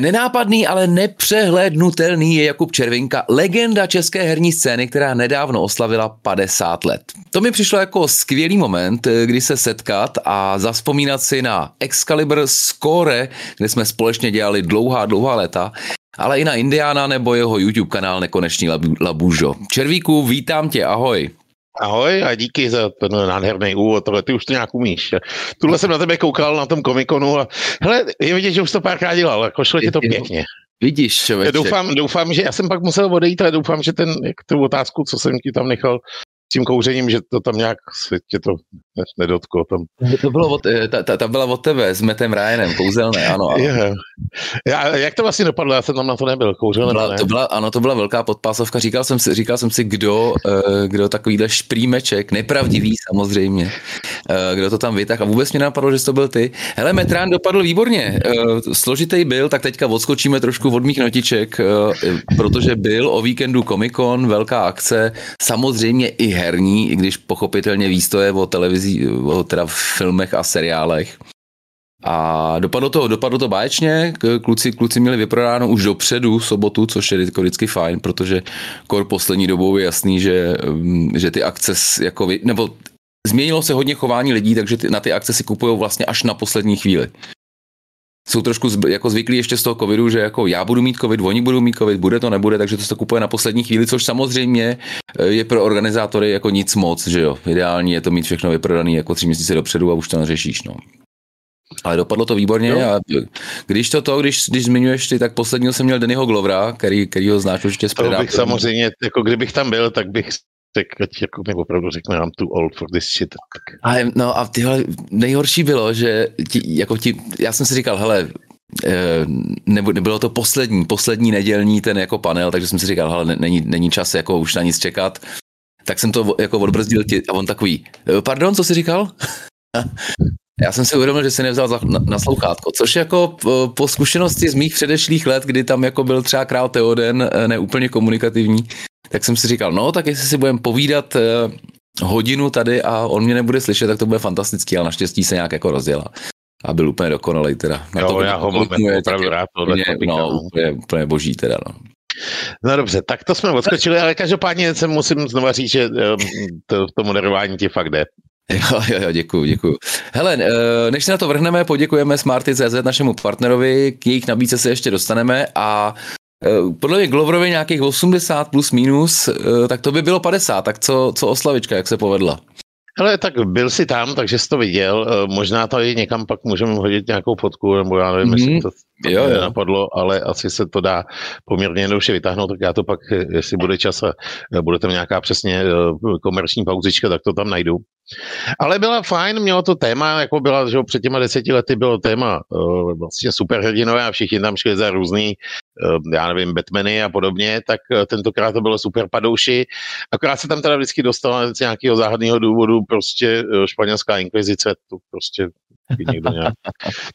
Nenápadný, ale nepřehlednutelný je Jakub Červinka, legenda české herní scény, která nedávno oslavila 50 let. To mi přišlo jako skvělý moment, kdy se setkat a zaspomínat si na Excalibur Score, kde jsme společně dělali dlouhá, dlouhá léta, ale i na Indiana nebo jeho YouTube kanál Nekonečný Labužo. Červíku, vítám tě, ahoj. Ahoj a díky za ten nádherný úvod, tohle ty už to nějak umíš. Tuhle jsem na tebe koukal na tom komikonu a hele, je vidět, že už to párkrát dělal, jako šlo ti to pěkně. Vidíš, člověče. Doufám, doufám, že já jsem pak musel odejít, ale doufám, že ten, jak tu otázku, co jsem ti tam nechal, tím kouřením, že to tam nějak se tě to nedotklo. Tam. To bylo od, eh, ta, ta, ta byla od tebe s Metem Ryanem, kouzelné, ano. ano. Yeah. Já, jak to vlastně dopadlo? Já jsem tam na to nebyl, kouzelné. Byla, ne? to byla, ano, to byla velká podpásovka. Říkal jsem si, říkal jsem si kdo, eh, kdo takovýhle šprýmeček, nepravdivý samozřejmě, eh, kdo to tam vytáhl a vůbec mě napadlo, že to byl ty. Hele, Metrán dopadl výborně. Složitý byl, tak teďka odskočíme trošku od mých notiček, protože byl o víkendu Comic Con, velká akce, samozřejmě i herní, i když pochopitelně víc to je o televizi, o teda filmech a seriálech. A dopadlo to, dopadlo to báječně, kluci, kluci měli vyprodáno už dopředu sobotu, což je jako vždycky fajn, protože kor poslední dobou je jasný, že, mm, že ty akce jako, nebo změnilo se hodně chování lidí, takže ty, na ty akce si kupují vlastně až na poslední chvíli jsou trošku zb, jako zvyklí ještě z toho covidu, že jako já budu mít covid, oni budou mít covid, bude to, nebude, takže to se to kupuje na poslední chvíli, což samozřejmě eh, je pro organizátory jako nic moc, že jo. Ideální je to mít všechno vyprodané jako tři měsíce dopředu a už to neřešíš, no. Ale dopadlo to výborně jo. a když to to, když, když zmiňuješ ty, tak posledního jsem měl Dennyho Glovera, který, který ho znáš určitě z bych samozřejmě, jako kdybych tam byl, tak bych tak ať jako mi opravdu řekne, I'm too old for this shit. A, no a tyhle, nejhorší bylo, že ti, jako ti, já jsem si říkal, hele, eh, nebylo to poslední, poslední nedělní ten jako panel, takže jsem si říkal, hele, není, není čas jako už na nic čekat. Tak jsem to jako odbrzdil ti a on takový, eh, pardon, co jsi říkal? Já jsem si uvědomil, že si nevzal za, na, na slouchátko, což jako eh, po zkušenosti z mých předešlých let, kdy tam jako byl třeba král Teoden, neúplně komunikativní, tak jsem si říkal, no tak jestli si budeme povídat eh, hodinu tady a on mě nebude slyšet, tak to bude fantastický, ale naštěstí se nějak jako rozdělá. A byl úplně dokonalý teda. Na jo, to, já ho mám opravdu rád. Tohle úplně, no, úplně, úplně boží teda, no. No dobře, tak to jsme odskočili, ale každopádně se musím znova říct, že um, to, to moderování ti fakt jde. Jo, jo, jo, děkuju, děkuju. Hele, eh, než se na to vrhneme, poděkujeme Smarty.cz našemu partnerovi, k jejich nabídce se ještě dostaneme a Eh, podle mě Gloverovi nějakých 80 plus minus, eh, tak to by bylo 50. Tak co, co oslavička, jak se povedla? Ale tak byl si tam, takže jsi to viděl. Eh, možná to i někam pak můžeme hodit nějakou fotku, nebo já nevím, mm-hmm. jestli mhm. to jo, jo. napadlo, ale asi se to dá poměrně jednoduše vytáhnout, tak já to pak, jestli bude čas a bude tam nějaká přesně komerční pauzička, tak to tam najdu. Ale byla fajn, mělo to téma, jako byla, že před těma deseti lety bylo téma uh, vlastně superhrdinové a všichni tam šli za různý, já nevím, Batmany a podobně, tak tentokrát to bylo super padouši. Akorát se tam teda vždycky dostala z nějakého záhadného důvodu prostě španělská inkvizice, to prostě někdo nějak.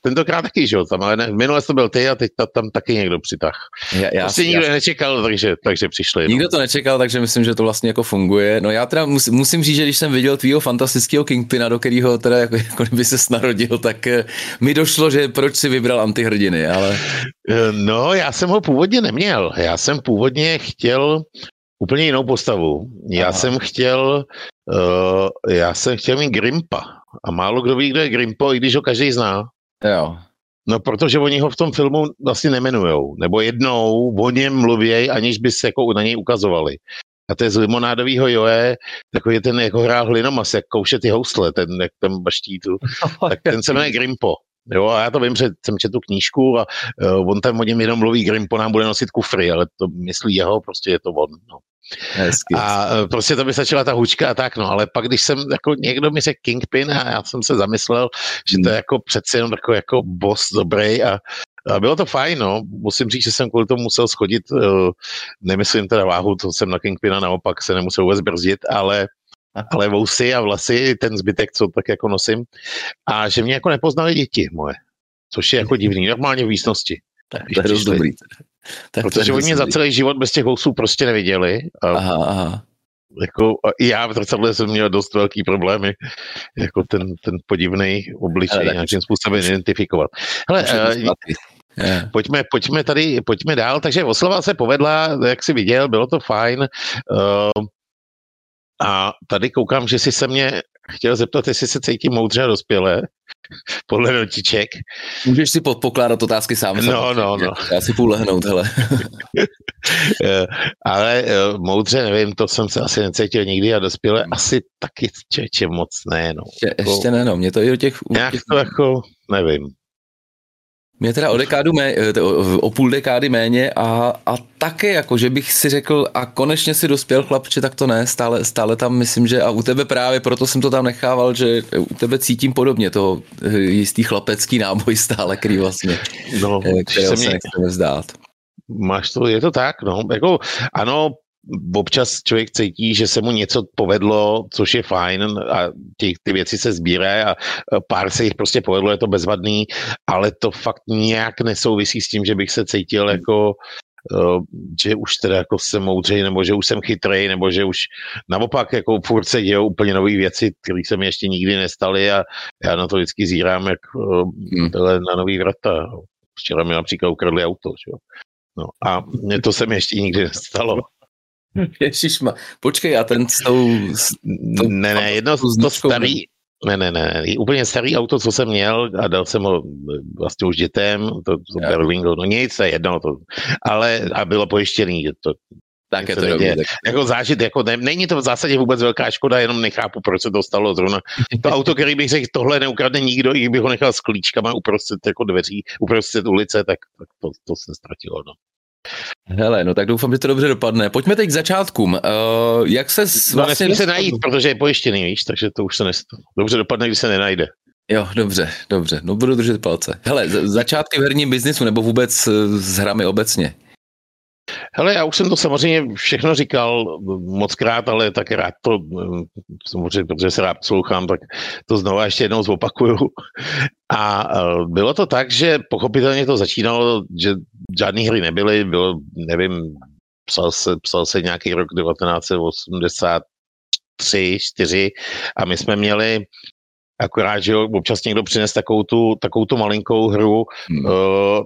Tentokrát taky, že jo, tam, ale ne, minule to byl ty a teď tam taky někdo přitah. Já, já, prostě nikdo já, nečekal, takže, takže přišli. No. Nikdo no. to nečekal, takže myslím, že to vlastně jako funguje. No já teda musím, musím říct, že když jsem viděl tvýho fantastického Kingpina, do kterého teda jako, jako by se narodil, tak eh, mi došlo, že proč si vybral antihrdiny, ale... Eh, no, já jsem ho původně neměl. Já jsem původně chtěl úplně jinou postavu. Já Aha. jsem chtěl, uh, já jsem chtěl mít Grimpa. A málo kdo ví, kdo je Grimpo, i když ho každý zná. Jo. No, protože oni ho v tom filmu vlastně nemenujou. Nebo jednou o něm mluvěj, aniž by se jako na něj ukazovali. A to je z limonádového joje, takový ten, jako hrál hlinomas, jak kouše ty housle, ten, jak tam baští tu. tak ten se jmenuje Grimpo. Jo, a já to vím, že jsem četl knížku a uh, on tam o něm jenom mluví, Grimpo nám bude nosit kufry, ale to myslí jeho, prostě je to on. No. Hezky. A uh, prostě to by stačila ta hučka a tak, no, ale pak, když jsem, jako někdo mi řekl Kingpin a já jsem se zamyslel, že to je hmm. jako přece jenom takový jako boss dobrý a a bylo to fajn, no. Musím říct, že jsem kvůli tomu musel schodit, uh, nemyslím teda váhu, to jsem na Kingpina naopak se nemusel vůbec brzdit, ale ale vousy a vlasy, ten zbytek, co tak jako nosím. A že mě jako nepoznali děti moje, což je jako divný, normálně v místnosti. Tak to je dost dobrý. Tak Protože oni mě za celý život bez těch vousů prostě neviděli. A aha, aha. Jako, a já v zrcadle jsem měl dost velký problémy, jako ten, ten podivný obličej nějakým způsobem identifikovat. Hele, Yeah. Pojďme, pojďme tady, pojďme dál. Takže oslava se povedla, jak jsi viděl, bylo to fajn. Uh, a tady koukám, že jsi se mě chtěl zeptat, jestli se cítím moudře a dospělé, podle notiček. Můžeš si pokládat otázky sám. No, no, no. Já si půl lehnout, hele. Eh, ale eh, moudře, nevím, to jsem se asi necítil nikdy a dospělé asi taky čeče moc ne, no. Ještě, ještě ne, no, mě to i do těch... Nějak to jako, nevím. Mě teda o dekádu mé, eh, o půl dekády méně a, a také jako, že bych si řekl a konečně si dospěl chlapče, tak to ne, stále, stále tam myslím, že a u tebe právě proto jsem to tam nechával, že u tebe cítím podobně to eh, jistý chlapecký náboj stále krý vlastně, no, eh, kterého se mě... nechceme vzdát. Máš to, je to tak, no, jako ano, občas člověk cítí, že se mu něco povedlo, což je fajn a ty, ty věci se sbírají a pár se jich prostě povedlo, je to bezvadný, ale to fakt nějak nesouvisí s tím, že bych se cítil hmm. jako eh, že už teda jako jsem moudřej, nebo že už jsem chytrej, nebo že už naopak jako furt se dějou úplně nové věci, které se mi ještě nikdy nestaly a já na to vždycky zírám jak hmm. na nový vrata. Včera mi například ukradli auto, že? No a to se mi ještě nikdy nestalo. Ježišma, počkej, a ten s tou... S tou ne, ne, jedno to starý, ne, ne, ne, úplně starý auto, co jsem měl a dal jsem ho vlastně už dětem, to, to Berlingo, no nic, to je jedno, to, ale a bylo pojištěný, to, tak je to dobrý, tak... Jako zážit, jako ne, není to v zásadě vůbec velká škoda, jenom nechápu, proč se to stalo zrovna. To auto, který bych řekl, tohle neukradne nikdo, i bych ho nechal s klíčkama uprostřed jako dveří, uprostřed ulice, tak, tak to, to se ztratilo. No. Hele, no tak doufám, že to dobře dopadne. Pojďme teď k začátkům. Uh, jak se no, vlastně... se najít, protože je pojištěný, víš, takže to už se nest... dobře dopadne, když se nenajde. Jo, dobře, dobře. No budu držet palce. Hele, začátky v herním biznisu nebo vůbec eh, s hrami obecně? Hele, já už jsem to samozřejmě všechno říkal moc krát, ale tak rád to, eh, samozřejmě, protože se rád poslouchám, tak to znovu ještě jednou zopakuju. A bylo to tak, že pochopitelně to začínalo, že žádné hry nebyly, bylo, nevím, psal se, psal se nějaký rok 1983, 4 a my jsme měli Akorát, že občas někdo přines takovou tu, takovou tu malinkou hru, hmm. uh,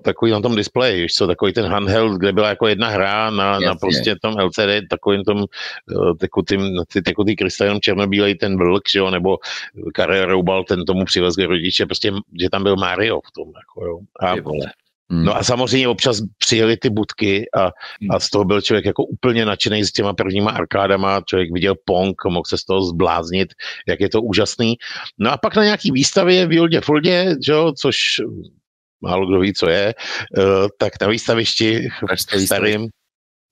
takový na tom displeji, víš co, takový ten handheld, kde byla jako jedna hra na, na prostě tom LCD, takovým tom uh, tekutým, ty tekutý krystal, jenom černobílej ten vlk, že jo, nebo Karel Roubal, ten tomu přivezl rodiče, prostě, že tam byl Mario v tom, jako jo. A, Hmm. No a samozřejmě občas přijeli ty budky a, hmm. a z toho byl člověk jako úplně nadšený s těma prvníma arkádama, člověk viděl Pong, mohl se z toho zbláznit, jak je to úžasný. No a pak na nějaký výstavě v Jildě Foldě, že jo, což málo kdo ví, co je, uh, tak na výstavišti starým,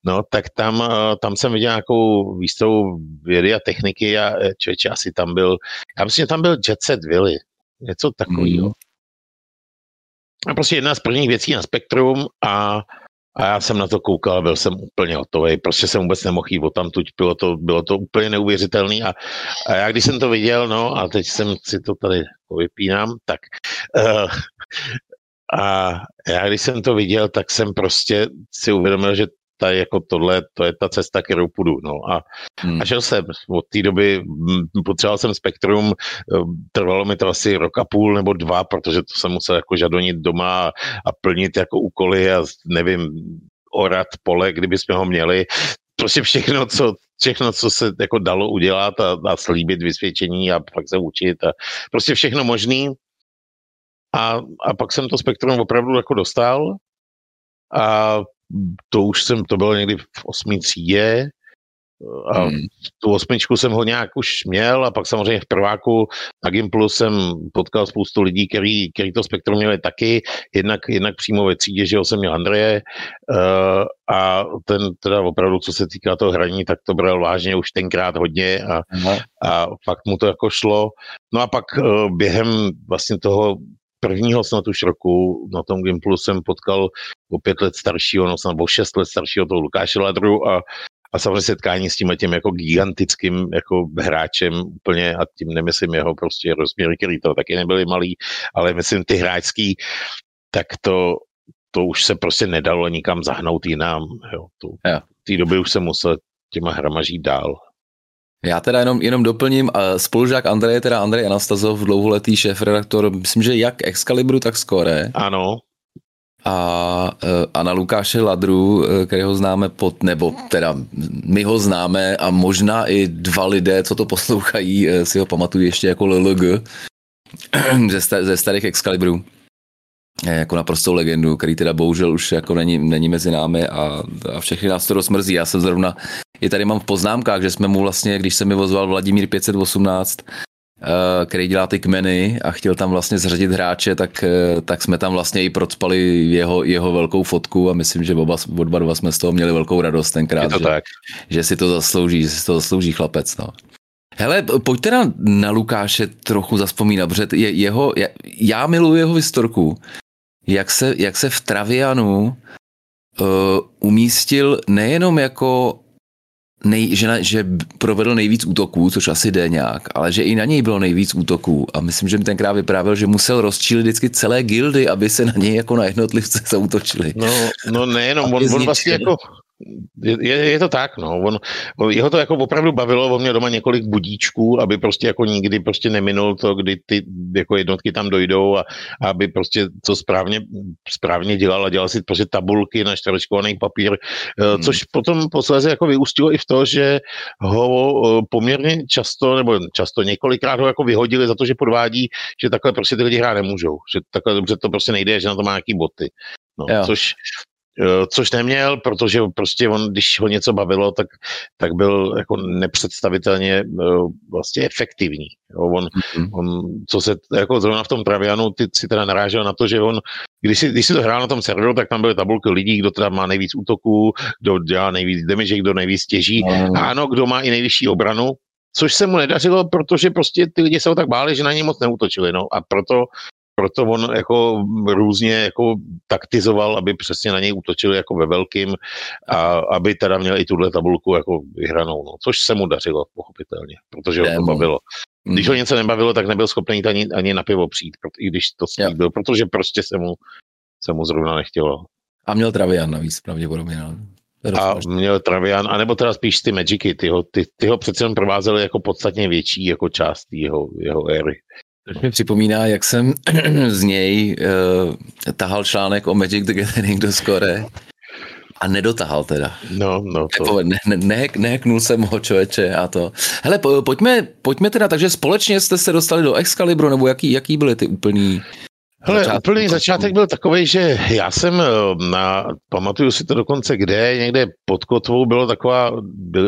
No, tak tam, uh, tam jsem viděl nějakou výstavu vědy a techniky a eh, člověče asi tam byl, já myslím, že tam byl Jet Set Willy, něco takového. Hmm a prostě jedna z prvních věcí na Spektrum a, a já jsem na to koukal, byl jsem úplně hotový, prostě jsem vůbec nemohl jít tam, tuď bylo to, bylo to úplně neuvěřitelný. A, a já když jsem to viděl, no a teď jsem si to tady vypínám, tak uh, a já když jsem to viděl, tak jsem prostě si uvědomil, že tady jako tohle, to je ta cesta, kterou půjdu. No a, hmm. a šel jsem od té doby, potřeboval jsem spektrum, eh, trvalo mi to asi rok a půl nebo dva, protože to jsem musel jako žadonit doma a, a plnit jako úkoly a nevím, orat pole, kdyby jsme ho měli. Prostě všechno, co, všechno, co se jako dalo udělat a, a slíbit vysvědčení a pak se učit a prostě všechno možný. A, a pak jsem to spektrum opravdu jako dostal a to už jsem, to bylo někdy v osmý třídě, a hmm. tu osmičku jsem ho nějak už měl a pak samozřejmě v prváku na Gimplu jsem potkal spoustu lidí, který, který to spektrum měli taky, jednak, jednak přímo ve třídě, že ho jsem měl Andreje uh, a ten teda opravdu, co se týká toho hraní, tak to bral vážně už tenkrát hodně a, hmm. a fakt mu to jako šlo. No a pak uh, během vlastně toho prvního snad už roku na tom Gimplu jsem potkal o pět let staršího, no snad o šest let staršího toho Lukáše Ladru a, a samozřejmě setkání s tím tím jako gigantickým jako hráčem úplně a tím nemyslím jeho prostě rozměry, který to taky nebyly malý, ale myslím ty hráčský, tak to, to už se prostě nedalo nikam zahnout jinam. Jo. To, v té době už jsem musel těma hrama žít dál. Já teda jenom, jenom doplním, spolužák Andreje, teda Andrej Anastazov, dlouholetý šéf-redaktor, myslím, že jak Excalibru, tak Score. Ano. A, eh, a na Lukáše Ladru, eh, kterého známe pod, nebo teda my ho známe a možná i dva lidé, co to poslouchají, eh, si ho pamatují ještě jako LLG ze, starých Excaliburů jako naprostou legendu, který teda bohužel už jako není, není mezi námi a, a všechny nás to rozmrzí. Já jsem zrovna, i tady mám v poznámkách, že jsme mu vlastně, když se mi vozval Vladimír 518, Eh, který dělá ty kmeny a chtěl tam vlastně zřadit hráče, tak, eh, tak jsme tam vlastně i procpali jeho, jeho velkou fotku a myslím, že oba, oba dva jsme z toho měli velkou radost tenkrát, to že, tak. že si to zaslouží, že si to zaslouží chlapec. No. Hele, pojď teda na Lukáše trochu zaspomínat, protože je, jeho, já, já miluji jeho historku, jak se, jak se v Travianu uh, umístil nejenom jako nej, že, na, že provedl nejvíc útoků, což asi jde nějak, ale že i na něj bylo nejvíc útoků a myslím, že mi tenkrát vyprávěl, že musel rozčílit vždycky celé gildy, aby se na něj jako na jednotlivce zautočili. No, no nejenom, on, on vlastně jako je, je to tak, no. On, jeho to jako opravdu bavilo, on měl doma několik budíčků, aby prostě jako nikdy prostě neminul to, kdy ty jako jednotky tam dojdou a, a aby prostě to správně, správně dělal a dělal si prostě tabulky na čtverečkovaný papír, eh, hmm. což potom posléze jako vyústilo i v to, že ho eh, poměrně často, nebo často několikrát ho jako vyhodili za to, že podvádí, že takhle prostě ty lidi hrát nemůžou, že takhle dobře to prostě nejde, že na to má nějaký boty. No, což, což neměl, protože prostě on, když ho něco bavilo, tak, tak byl jako nepředstavitelně eh, vlastně efektivní. On, mm-hmm. on, co se, jako zrovna v tom Travianu, ty si teda narážel na to, že on, když si, když si to hrál na tom serveru, tak tam byly tabulky lidí, kdo teda má nejvíc útoků, kdo dělá nejvíc damage, kdo nejvíc těží. Mm. A ano, kdo má i nejvyšší obranu, což se mu nedařilo, protože prostě ty lidi se ho tak báli, že na něj moc neútočili, no a proto proto on jako různě jako taktizoval, aby přesně na něj útočili jako ve velkým a aby teda měl i tuhle tabulku jako vyhranou, no, což se mu dařilo, pochopitelně, protože ho to bavilo. Když ho něco nebavilo, tak nebyl schopný ani, ani na pivo přijít, i když to s byl, protože prostě se mu, se mu zrovna nechtělo. A měl Travian navíc pravděpodobně. No. A měl Travian, anebo teda spíš ty Magicy, ty ho, ty, ty ho přece jen provázely jako podstatně větší jako část jeho, jeho éry. To mi připomíná, jak jsem z něj uh, tahal článek o Magic the Gathering do skore a nedotahal teda. No, no. To... Jako, ne, ne, ne, neheknul jsem ho člověče a to. Hele, po, pojďme, pojďme teda, takže společně jste se dostali do Excalibru, nebo jaký, jaký byly ty úplný Hele, začátek. úplný začátek byl takový, že já jsem eh, na, pamatuju si to dokonce kde, někde pod Kotvou bylo taková,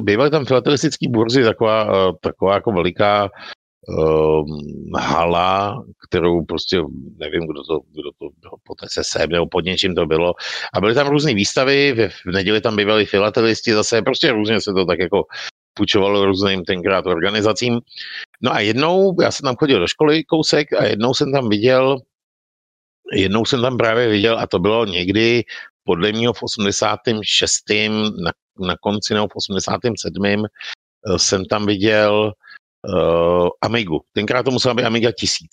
bývaly tam filatelistický burzy, taková, eh, taková jako veliká uh, hala, kterou prostě nevím, kdo to, kdo to pod SSM nebo pod něčím to bylo. A byly tam různé výstavy, v, v neděli tam bývali filatelisti, zase prostě různě se to tak jako půjčovalo různým tenkrát organizacím. No a jednou, já jsem tam chodil do školy kousek a jednou jsem tam viděl, jednou jsem tam právě viděl a to bylo někdy podle mě v 86. na, na konci nebo v 87. Eh, jsem tam viděl uh, Amigu. Tenkrát to musela být Amiga 1000.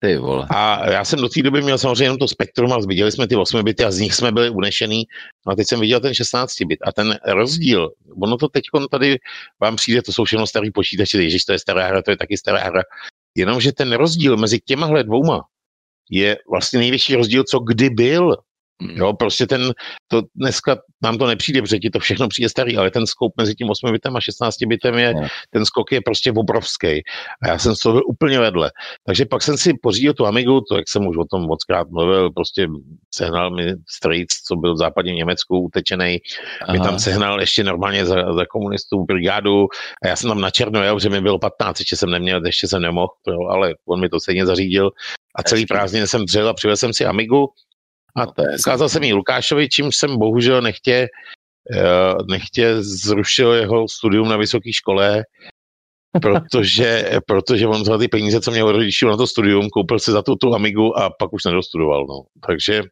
Ty vole. A já jsem do té doby měl samozřejmě jenom to spektrum a viděli jsme ty 8 bity a z nich jsme byli unešený. No a teď jsem viděl ten 16 bit. A ten rozdíl, ono to teď tady vám přijde, to jsou všechno starý počítače, ježiš, to je stará hra, to je taky stará hra. Jenomže ten rozdíl mezi těmahle dvouma je vlastně největší rozdíl, co kdy byl. Hmm. Jo, prostě ten, to dneska nám to nepřijde, protože ti to všechno přijde starý, ale ten skok mezi tím 8 bitem a 16 bitem je, no. ten skok je prostě obrovský. A já jsem z toho úplně vedle. Takže pak jsem si pořídil tu Amigu, to jak jsem už o tom moc krát mluvil, prostě sehnal mi Straits, co byl v západním Německu utečený, mi tam sehnal ještě normálně za, za komunistů brigádu a já jsem tam na černo jel, že mi bylo 15, ještě jsem neměl, ještě jsem nemohl, jo, ale on mi to stejně zařídil. A celý prázdnin jsem dřel a přivez jsem si Amigu a ukázal jsem ji Lukášovi, čím jsem bohužel nechtě, eh, nechtě zrušil jeho studium na vysoké škole, protože, protože on za ty peníze, co měl rodičů na to studium, koupil si za tu, tu Amigu a pak už nedostudoval. No. Takže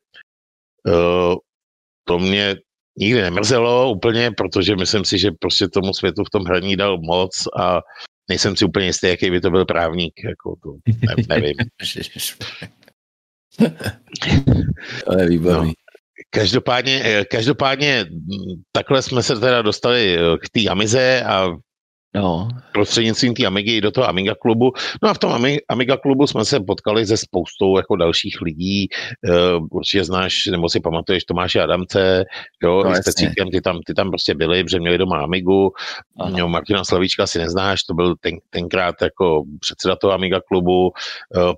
uh, to mě nikdy nemrzelo úplně, protože myslím si, že prostě tomu světu v tom hraní dal moc a nejsem si úplně jistý, jaký by to byl právník. Jako to, ne, nevím. je výborný. No. Každopádně, eh, každopádně takhle jsme se teda dostali eh, k té Amize a No. Prostřednictvím té Amigy do toho Amiga klubu. No a v tom Amiga klubu jsme se potkali se spoustou jako dalších lidí. Uh, určitě znáš, nebo si pamatuješ Tomáše Adamce, jo, no, s Pecíkem, ty tam, ty tam prostě byli, protože měli doma Amigu. Jo, Martina Slavíčka si neznáš, to byl ten, tenkrát jako předseda toho Amiga klubu. Uh,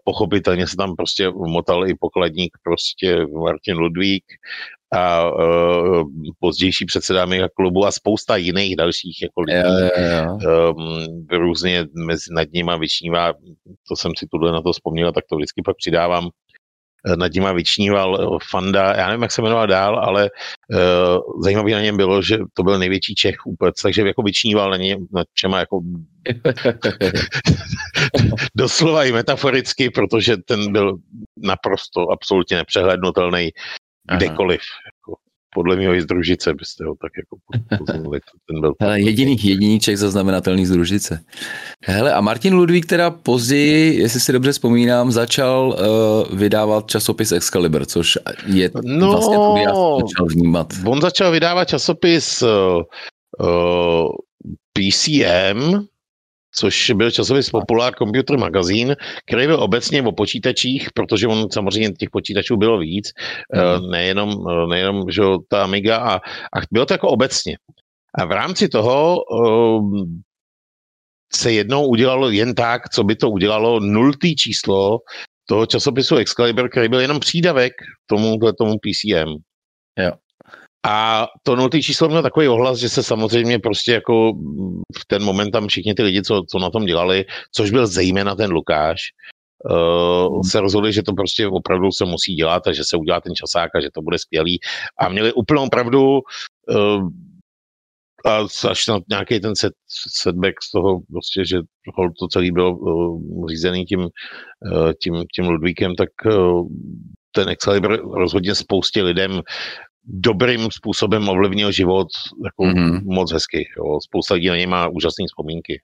pochopitelně se tam prostě motal i pokladník prostě Martin Ludvík a uh, pozdější předseda Amiga klubu a spousta jiných dalších jako lidí. Jo, jo, jo. Um, různě mezi, nad nima vyčnívá, to jsem si tuhle na to vzpomněl, tak to vždycky pak přidávám, eh, nad nima vyčníval eh, Fanda, já nevím, jak se jmenoval dál, ale uh, zajímavý na něm bylo, že to byl největší Čech vůbec, takže jako vyčníval na něm, nad čema jako doslova i metaforicky, protože ten byl naprosto absolutně nepřehlednutelný kdekoliv. Jako, podle mého i z Družice byste ho tak jako poznali. Ten byl Hele, jediný, jediný Čech zaznamenatelný z Družice. Hele, a Martin Ludvík teda později, jestli si dobře vzpomínám, začal uh, vydávat časopis Excalibur, což je no, vlastně to, já začal vnímat. On začal vydávat časopis uh, uh, PCM, což byl časopis Popular Computer Magazine, který byl obecně o počítačích, protože on samozřejmě těch počítačů bylo víc, mm. nejenom, eh, nejenom že ta Amiga a, a bylo to jako obecně. A v rámci toho um, se jednou udělalo jen tak, co by to udělalo, nultý číslo toho časopisu Excalibur, který byl jenom přídavek tomu, tomu PCM. Jo. A to nultý číslo mělo takový ohlas, že se samozřejmě prostě jako v ten moment tam všichni ty lidi, co, co na tom dělali, což byl zejména ten Lukáš, uh, se rozhodli, že to prostě opravdu se musí dělat a že se udělá ten časák a že to bude skvělý. A měli úplnou pravdu, uh, a až na nějaký ten set, setback z toho, prostě, že to celé bylo uh, řízený tím, uh, tím, tím Ludvíkem, tak uh, ten Excalibur rozhodně spoustě lidem dobrým způsobem ovlivnil život jako mm-hmm. moc hezky. Jo. Spousta lidí na něj má úžasné vzpomínky.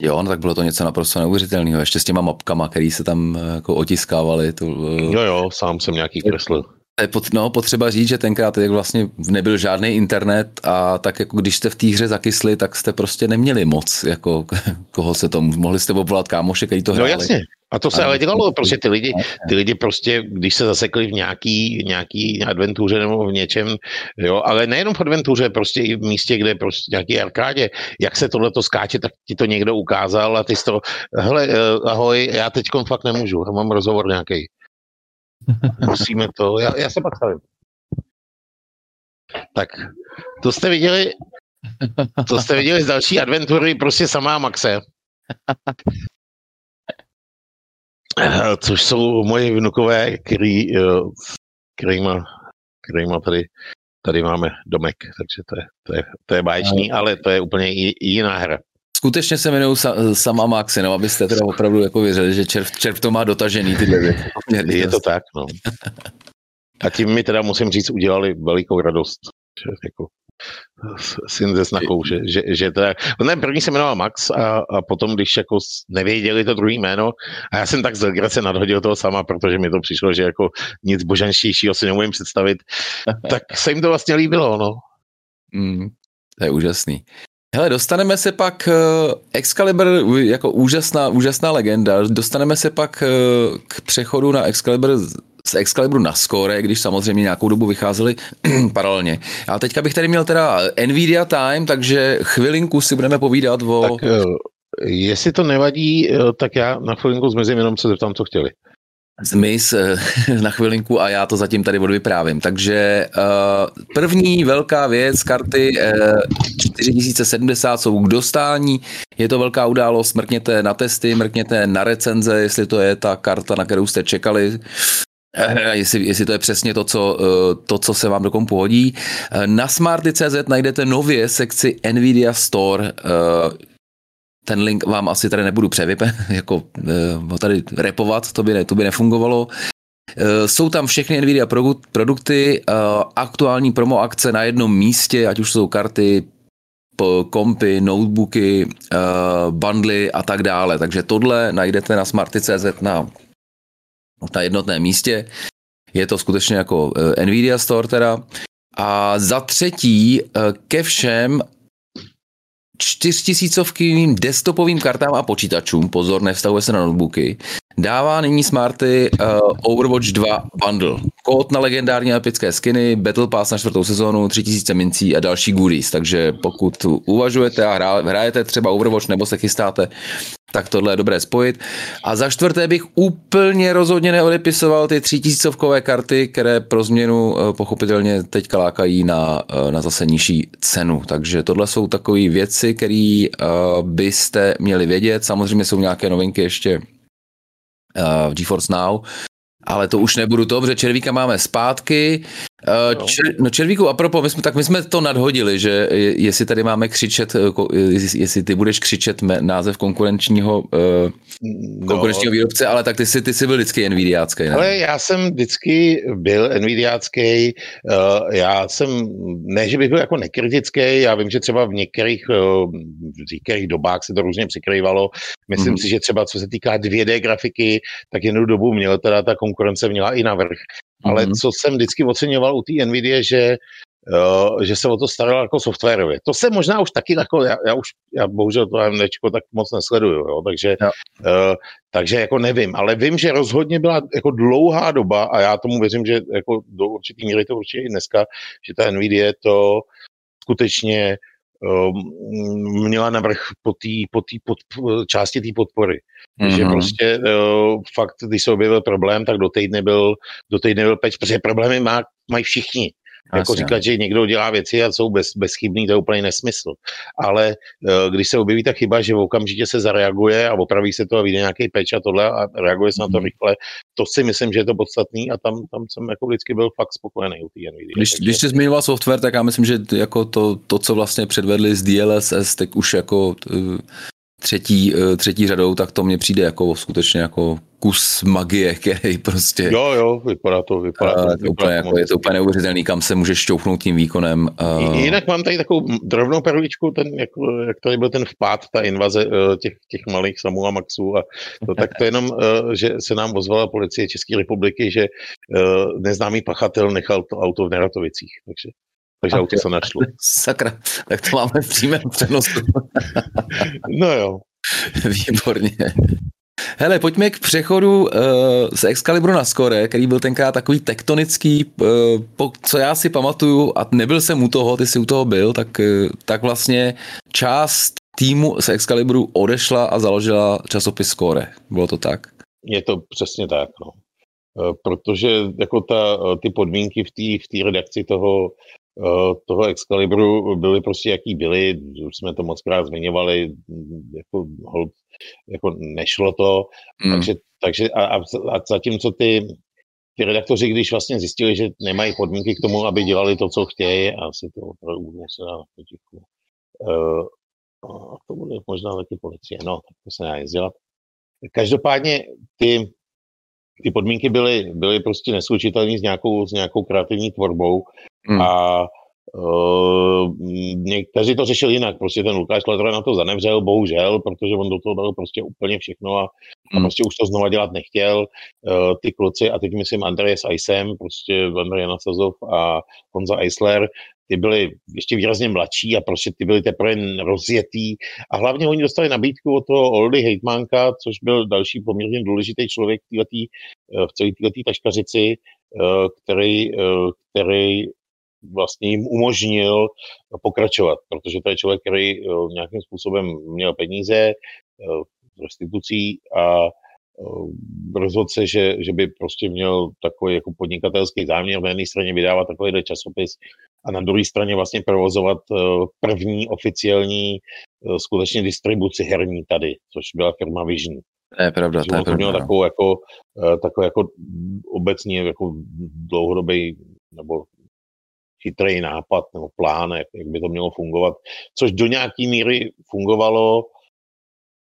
Jo, no tak bylo to něco naprosto neuvěřitelného. Ještě s těma mapkama, které se tam eh, jako otiskávaly. To, eh, jo, jo, sám jsem nějaký kreslil. Je pot, no, potřeba říct, že tenkrát jak vlastně nebyl žádný internet a tak jako když jste v té hře zakysli, tak jste prostě neměli moc, jako koho se to, mohli jste obvolat kámoše, který to no, hráli. No jasně, a to se ale dělalo, prostě ty lidi, ty lidi prostě, když se zasekli v nějaký, nějaký adventuře nebo v něčem, jo, ale nejenom v adventuře, prostě i v místě, kde prostě nějaký arkádě, jak se tohle to skáče, tak ti to někdo ukázal a ty z toho, hele, eh, ahoj, já teď fakt nemůžu, já mám rozhovor nějaký. Musíme to, já, já se pak stavím. Tak, to jste viděli, to jste viděli z další adventury, prostě samá Maxe. Eh, což jsou moje vnukové, který, který, má, který má tady, tady máme domek, takže to je, to je, to je báječný, no. ale to je úplně jiná hra. Skutečně se jmenují sa, sama Max, no, abyste teda opravdu jako věřili, že červ, červ to má dotažený tyhle věci. Je to tak, no. A tím mi teda musím říct, udělali velikou radost. Že jako syn ze snachou, že, že, že to je, ne, první se jmenoval Max a, a potom, když jako nevěděli to druhý jméno, a já jsem tak z legrace nadhodil toho sama, protože mi to přišlo, že jako nic božanštějšího si neumím představit, tak se jim to vlastně líbilo, no. Mm, to je úžasný. Hele, dostaneme se pak uh, Excalibur jako úžasná, úžasná legenda, dostaneme se pak uh, k přechodu na Excalibur z Excaliburu na Score, když samozřejmě nějakou dobu vycházeli paralelně. A teďka bych tady měl teda Nvidia Time, takže chvilinku si budeme povídat o... Tak, uh, jestli to nevadí, tak já na chvilinku zmizím, jenom se zeptám, co chtěli eh, na chvilinku a já to zatím tady odvyprávím. Takže uh, první velká věc, karty uh, eh, 4070 jsou k dostání, je to velká událost, mrkněte na testy, mrkněte na recenze, jestli to je ta karta, na kterou jste čekali, jestli, jestli to je přesně to co, to, co se vám do kompu hodí. Na smarty.cz najdete nově sekci Nvidia Store, ten link vám asi tady nebudu převype, jako ho tady repovat, to by, ne, to by nefungovalo. Eh, jsou tam všechny Nvidia produkty, eh, aktuální promo akce na jednom místě, ať už jsou karty, kompy, notebooky, eh, bundly a tak dále. Takže tohle najdete na smarty.cz na, na jednotném místě. Je to skutečně jako Nvidia Store teda. A za třetí ke všem čtyřtisícovkovým desktopovým kartám a počítačům, pozor, nevztahuje se na notebooky, dává nyní Smarty uh, Overwatch 2 bundle. Kód na legendární epické skiny, Battle Pass na čtvrtou sezónu, 3000 mincí a další goodies. Takže pokud uvažujete a hrajete třeba Overwatch nebo se chystáte tak tohle je dobré spojit. A za čtvrté bych úplně rozhodně neodepisoval ty třítisícovkové karty, které pro změnu eh, pochopitelně teď lákají na, eh, na zase nižší cenu. Takže tohle jsou takové věci, které uh, byste měli vědět. Samozřejmě jsou nějaké novinky ještě v GeForce Now, ale to už nebudu to, protože Červíka máme zpátky. Uh, čer, no Červíku, apropo, my jsme, tak my jsme to nadhodili, že jestli tady máme křičet, eh, jestli ty budeš křičet název konkurenčního, konkurenčního no. výrobce, ale tak ty jsi, ty jsi byl vždycky Nvidiácký. Ne? Ale já jsem vždycky byl Nvidiácký, já jsem, ne, že bych byl jako nekritický, já vím, že třeba v některých, v některých dobách se to různě přikrývalo, myslím mm-hmm. si, že třeba co se týká 2D grafiky, tak jednu dobu měla teda ta konkurence měla i navrh. Ale mm-hmm. co jsem vždycky oceňoval u té NVIDIA, že Uh, že se o to staral jako softwarově. To se možná už taky jako, já, já už, já bohužel to MDčko tak moc nesleduju, jo, takže, jo. Uh, takže jako nevím, ale vím, že rozhodně byla jako dlouhá doba a já tomu věřím, že jako do určitý míry to určitě i dneska, že ta NVIDIA to skutečně měla navrh po té po tý pod, části té podpory. Mm-hmm. Že prostě uh, fakt, když se objevil problém, tak do týdne byl, do týdne byl peč, protože problémy má, mají všichni. Jako říkat, že někdo dělá věci a jsou bez, bezchybný, to je úplně nesmysl. Ale uh, když se objeví ta chyba, že okamžitě se zareaguje a opraví se to a vyjde nějaký peč a tohle a reaguje se mm. na to mhm. rychle, to si myslím, že je to podstatný a tam, tam jsem jako vždycky byl fakt spokojený u té NVIDIA. Když, když jsi zmiňoval software, tak já myslím, že jako to, to, co vlastně předvedli z DLSS, tak už jako uh, třetí, uh, třetí řadou, tak to mně přijde jako skutečně jako kus magie, který prostě... Jo, jo, vypadá to, vypadá to. Uh, vypadá úplně, jako, je to úplně neuvěřitelný, kam se můžeš šťoufnout tím výkonem. Uh... Jinak mám tady takovou drobnou perličku, ten, jak, jak tady byl ten vpád, ta invaze uh, těch, těch malých samů a maxů a to, tak to jenom, uh, že se nám ozvala policie České republiky, že uh, neznámý pachatel nechal to auto v Neratovicích, takže takže auto se našlo. Sakra, tak to máme v přímém přenosu. no jo. Výborně. Hele, pojďme k přechodu uh, z Excalibru na Score, který byl tenkrát takový tektonický, uh, po, co já si pamatuju, a nebyl jsem u toho, ty jsi u toho byl, tak, uh, tak vlastně část týmu z Excalibru odešla a založila časopis Score. Bylo to tak? Je to přesně tak, no. Protože jako ta, ty podmínky v té v redakci toho, toho Excalibru byly prostě jaký byly, už jsme to moc krát zmiňovali, jako hold jako nešlo to, mm. takže, takže a, a, a zatímco ty, ty redaktoři, když vlastně zjistili, že nemají podmínky k tomu, aby dělali to, co chtějí, a asi to opravdu se dá potichu. Uh, a to bude možná taky policie, no, tak to se nedá dělat. Každopádně ty, ty podmínky byly, byly prostě neslučitelné s nějakou, s nějakou kreativní tvorbou mm. a Uh, někteří to řešili jinak, prostě ten Lukáš Kladra na to zanevřel, bohužel, protože on do toho dal prostě úplně všechno a, hmm. a prostě už to znova dělat nechtěl. Uh, ty kluci, a teď myslím Andreje s Icem, prostě Andrej Nasazov a Honza Eisler, ty byli ještě výrazně mladší a prostě ty byli teprve rozjetý a hlavně oni dostali nabídku od toho Oldy Hejtmanka, což byl další poměrně důležitý člověk v, týhletý, eh, v celé této taškařici, který, který vlastně jim umožnil pokračovat, protože to je člověk, který eh, nějakým způsobem měl peníze, eh, restitucí a eh, rozhodl se, že, že by prostě měl takový jako podnikatelský záměr na jedné straně vydávat takovýhle časopis a na druhé straně vlastně provozovat první oficiální skutečně distribuci herní tady, což byla firma Vision. To je pravda, to je pravda. Měl no. takovou jako, takovou jako obecně jako dlouhodobý nebo chytrý nápad nebo plán, jak, jak by to mělo fungovat, což do nějaký míry fungovalo,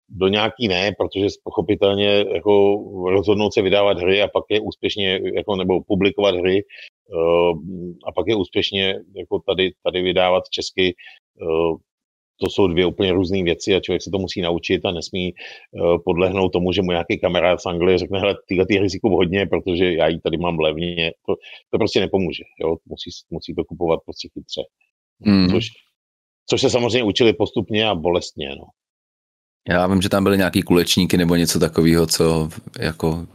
do nějaký ne, protože pochopitelně jako rozhodnout se vydávat hry a pak je úspěšně, jako, nebo publikovat hry uh, a pak je úspěšně jako tady, tady vydávat česky, uh, to jsou dvě úplně různé věci a člověk se to musí naučit a nesmí uh, podlehnout tomu, že mu nějaký kamarád z Anglie řekne, hele, tyhle ty riziku hodně, protože já ji tady mám levně. To, to prostě nepomůže. Jo? Musí, musí to kupovat prostě chytře. Hmm. Což což se samozřejmě učili postupně a bolestně. No. Já vím, že tam byly nějaký kulečníky nebo něco takového, co jako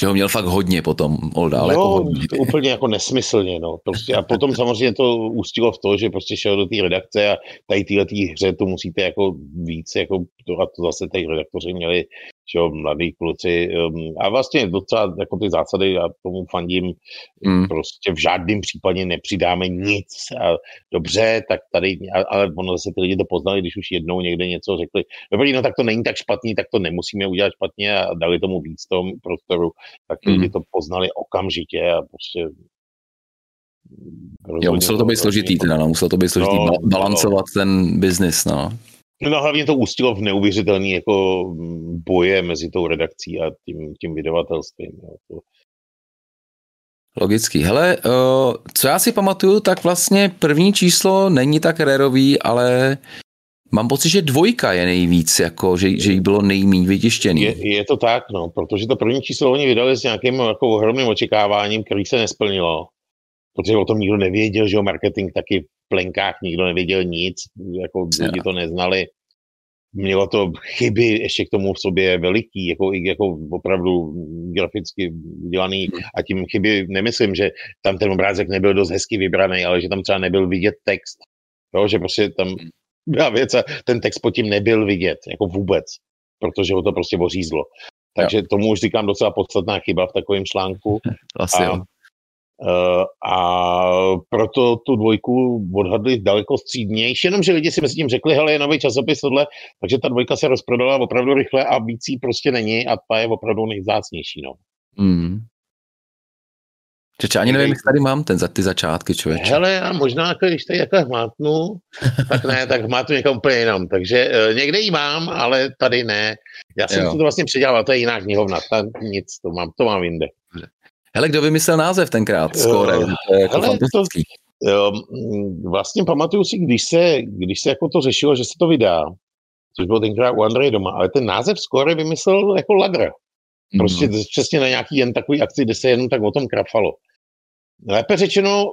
že ho měl fakt hodně potom Olda, ale no, jako hodně. Úplně jako nesmyslně, no. Prostě a potom samozřejmě to ústilo v to, že prostě šel do té redakce a tady téhle hře to musíte jako víc, jako to, a to zase tady redaktoři měli že jo, mladý kluci um, a vlastně docela jako ty zásady, já tomu fandím, mm. prostě v žádném případě nepřidáme nic a dobře, tak tady, ale ono zase ty lidi to poznali, když už jednou někde něco řekli, dobrý, no tak to není tak špatný, tak to nemusíme udělat špatně a dali tomu víc tom prostoru, tak mm. lidi to poznali okamžitě a prostě Jo, muselo to být složitý teda, no, muselo to být složitý no, balancovat no. ten biznis, no. No hlavně to ústilo v neuvěřitelný jako boje mezi tou redakcí a tím, tím vydavatelstvím. Jo. To... Logický. Hele, co já si pamatuju, tak vlastně první číslo není tak rérový, ale mám pocit, že dvojka je nejvíc, jako, že, že jí bylo nejméně vytištěný. Je, je, to tak, no, protože to první číslo oni vydali s nějakým jako ohromným očekáváním, který se nesplnilo. Protože o tom nikdo nevěděl, že o marketing taky plenkách nikdo nevěděl nic, jako lidi to neznali. Mělo to chyby ještě k tomu v sobě veliký, jako, jako opravdu graficky udělaný hmm. a tím chyby nemyslím, že tam ten obrázek nebyl dost hezky vybraný, ale že tam třeba nebyl vidět text. Jo, že prostě tam hmm. byla věc a ten text pod tím nebyl vidět, jako vůbec, protože ho to prostě ořízlo. Takže jo. tomu už říkám docela podstatná chyba v takovém článku. Asi a, jo. Uh, a proto tu dvojku odhadli daleko střídnější, jenomže lidi si mezi tím řekli, hele, je nový časopis tohle, takže ta dvojka se rozprodala opravdu rychle a víc prostě není a ta je opravdu nejzácnější, no. Mm. Čeče, ani nevím, jak tady mám ten za ty začátky, člověče. Hele, já možná, jako, když tady jako hmátnu, tak ne, tak hmátnu někam úplně jinam. Takže uh, někde ji mám, ale tady ne. Já jsem jo. to vlastně předělal, to je jiná knihovna, tam nic, to mám, to mám jinde. Hele, kdo vymyslel název tenkrát? Skóre, to je jako Hele. To, jo, vlastně pamatuju si, když se, když se jako to řešilo, že se to vydá, což bylo tenkrát u Andreje doma, ale ten název Skóre vymyslel jako Lagra. Prostě mm. přesně na nějaký jen takový akci, kde se jenom tak o tom krafalo. Lépe řečeno,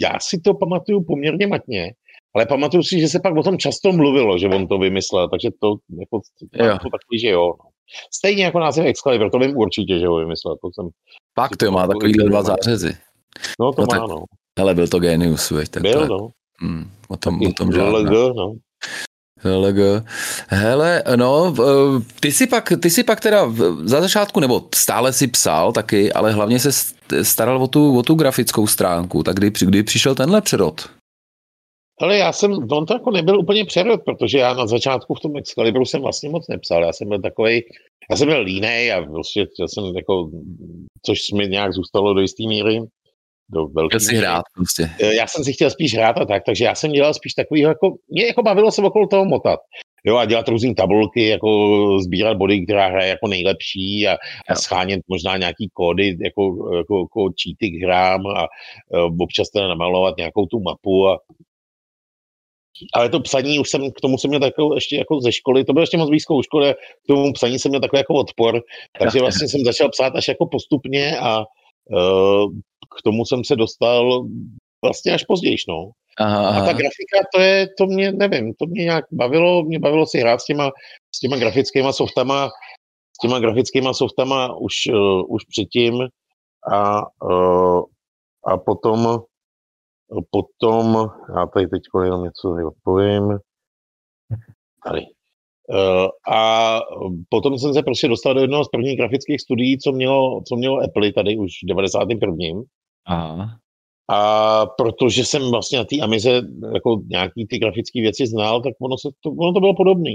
já si to pamatuju poměrně matně, ale pamatuju si, že se pak o tom často mluvilo, že on to vymyslel, takže to jako to takový, že jo. No. Stejně jako název Excalibur, to vím určitě, že ho vymyslel. To jsem, Fakt, to má takový dva zářezy. No to no, má, tak, no. Hele, byl to genius, veď. Tak byl, no. Hmm, o tom, o tom žádná. No. LG. Hele, no, ty si pak, ty si pak teda za začátku, nebo stále si psal taky, ale hlavně se staral o tu, o tu grafickou stránku, tak kdy, kdy přišel tenhle přerod? Ale já jsem, on to jako nebyl úplně přerod, protože já na začátku v tom Excalibru jsem vlastně moc nepsal. Já jsem byl takový, já jsem byl línej a prostě já jsem jako, což mi nějak zůstalo do jisté míry. Do velký si hrát prostě. Eh, já jsem si chtěl spíš hrát a tak, takže já jsem dělal spíš takový, jako, mě jako bavilo se okolo toho motat. Jo, a dělat různé tabulky, jako sbírat body, která hraje jako nejlepší a, a schánět možná nějaký kódy, jako, jako, jako cheaty k hrám a, a občas teda namalovat nějakou tu mapu a ale to psaní už jsem, k tomu jsem měl takovou ještě jako ze školy, to bylo ještě moc blízko škole, k tomu psaní jsem měl takový jako odpor, takže vlastně jsem začal psát až jako postupně a uh, k tomu jsem se dostal vlastně až později, no. Aha, aha. A ta grafika, to je, to mě, nevím, to mě nějak bavilo, mě bavilo si hrát s těma, s těma grafickýma softama, s těma grafickýma softama už, uh, už předtím a, uh, a potom Potom, já tady teď jenom něco odpovím. Tady. Uh, a potom jsem se prostě dostal do jednoho z prvních grafických studií, co mělo, co mělo Apple tady už v 91. Aha. A protože jsem vlastně na té Amize jako nějaký ty grafické věci znal, tak ono, se to, ono to bylo podobné.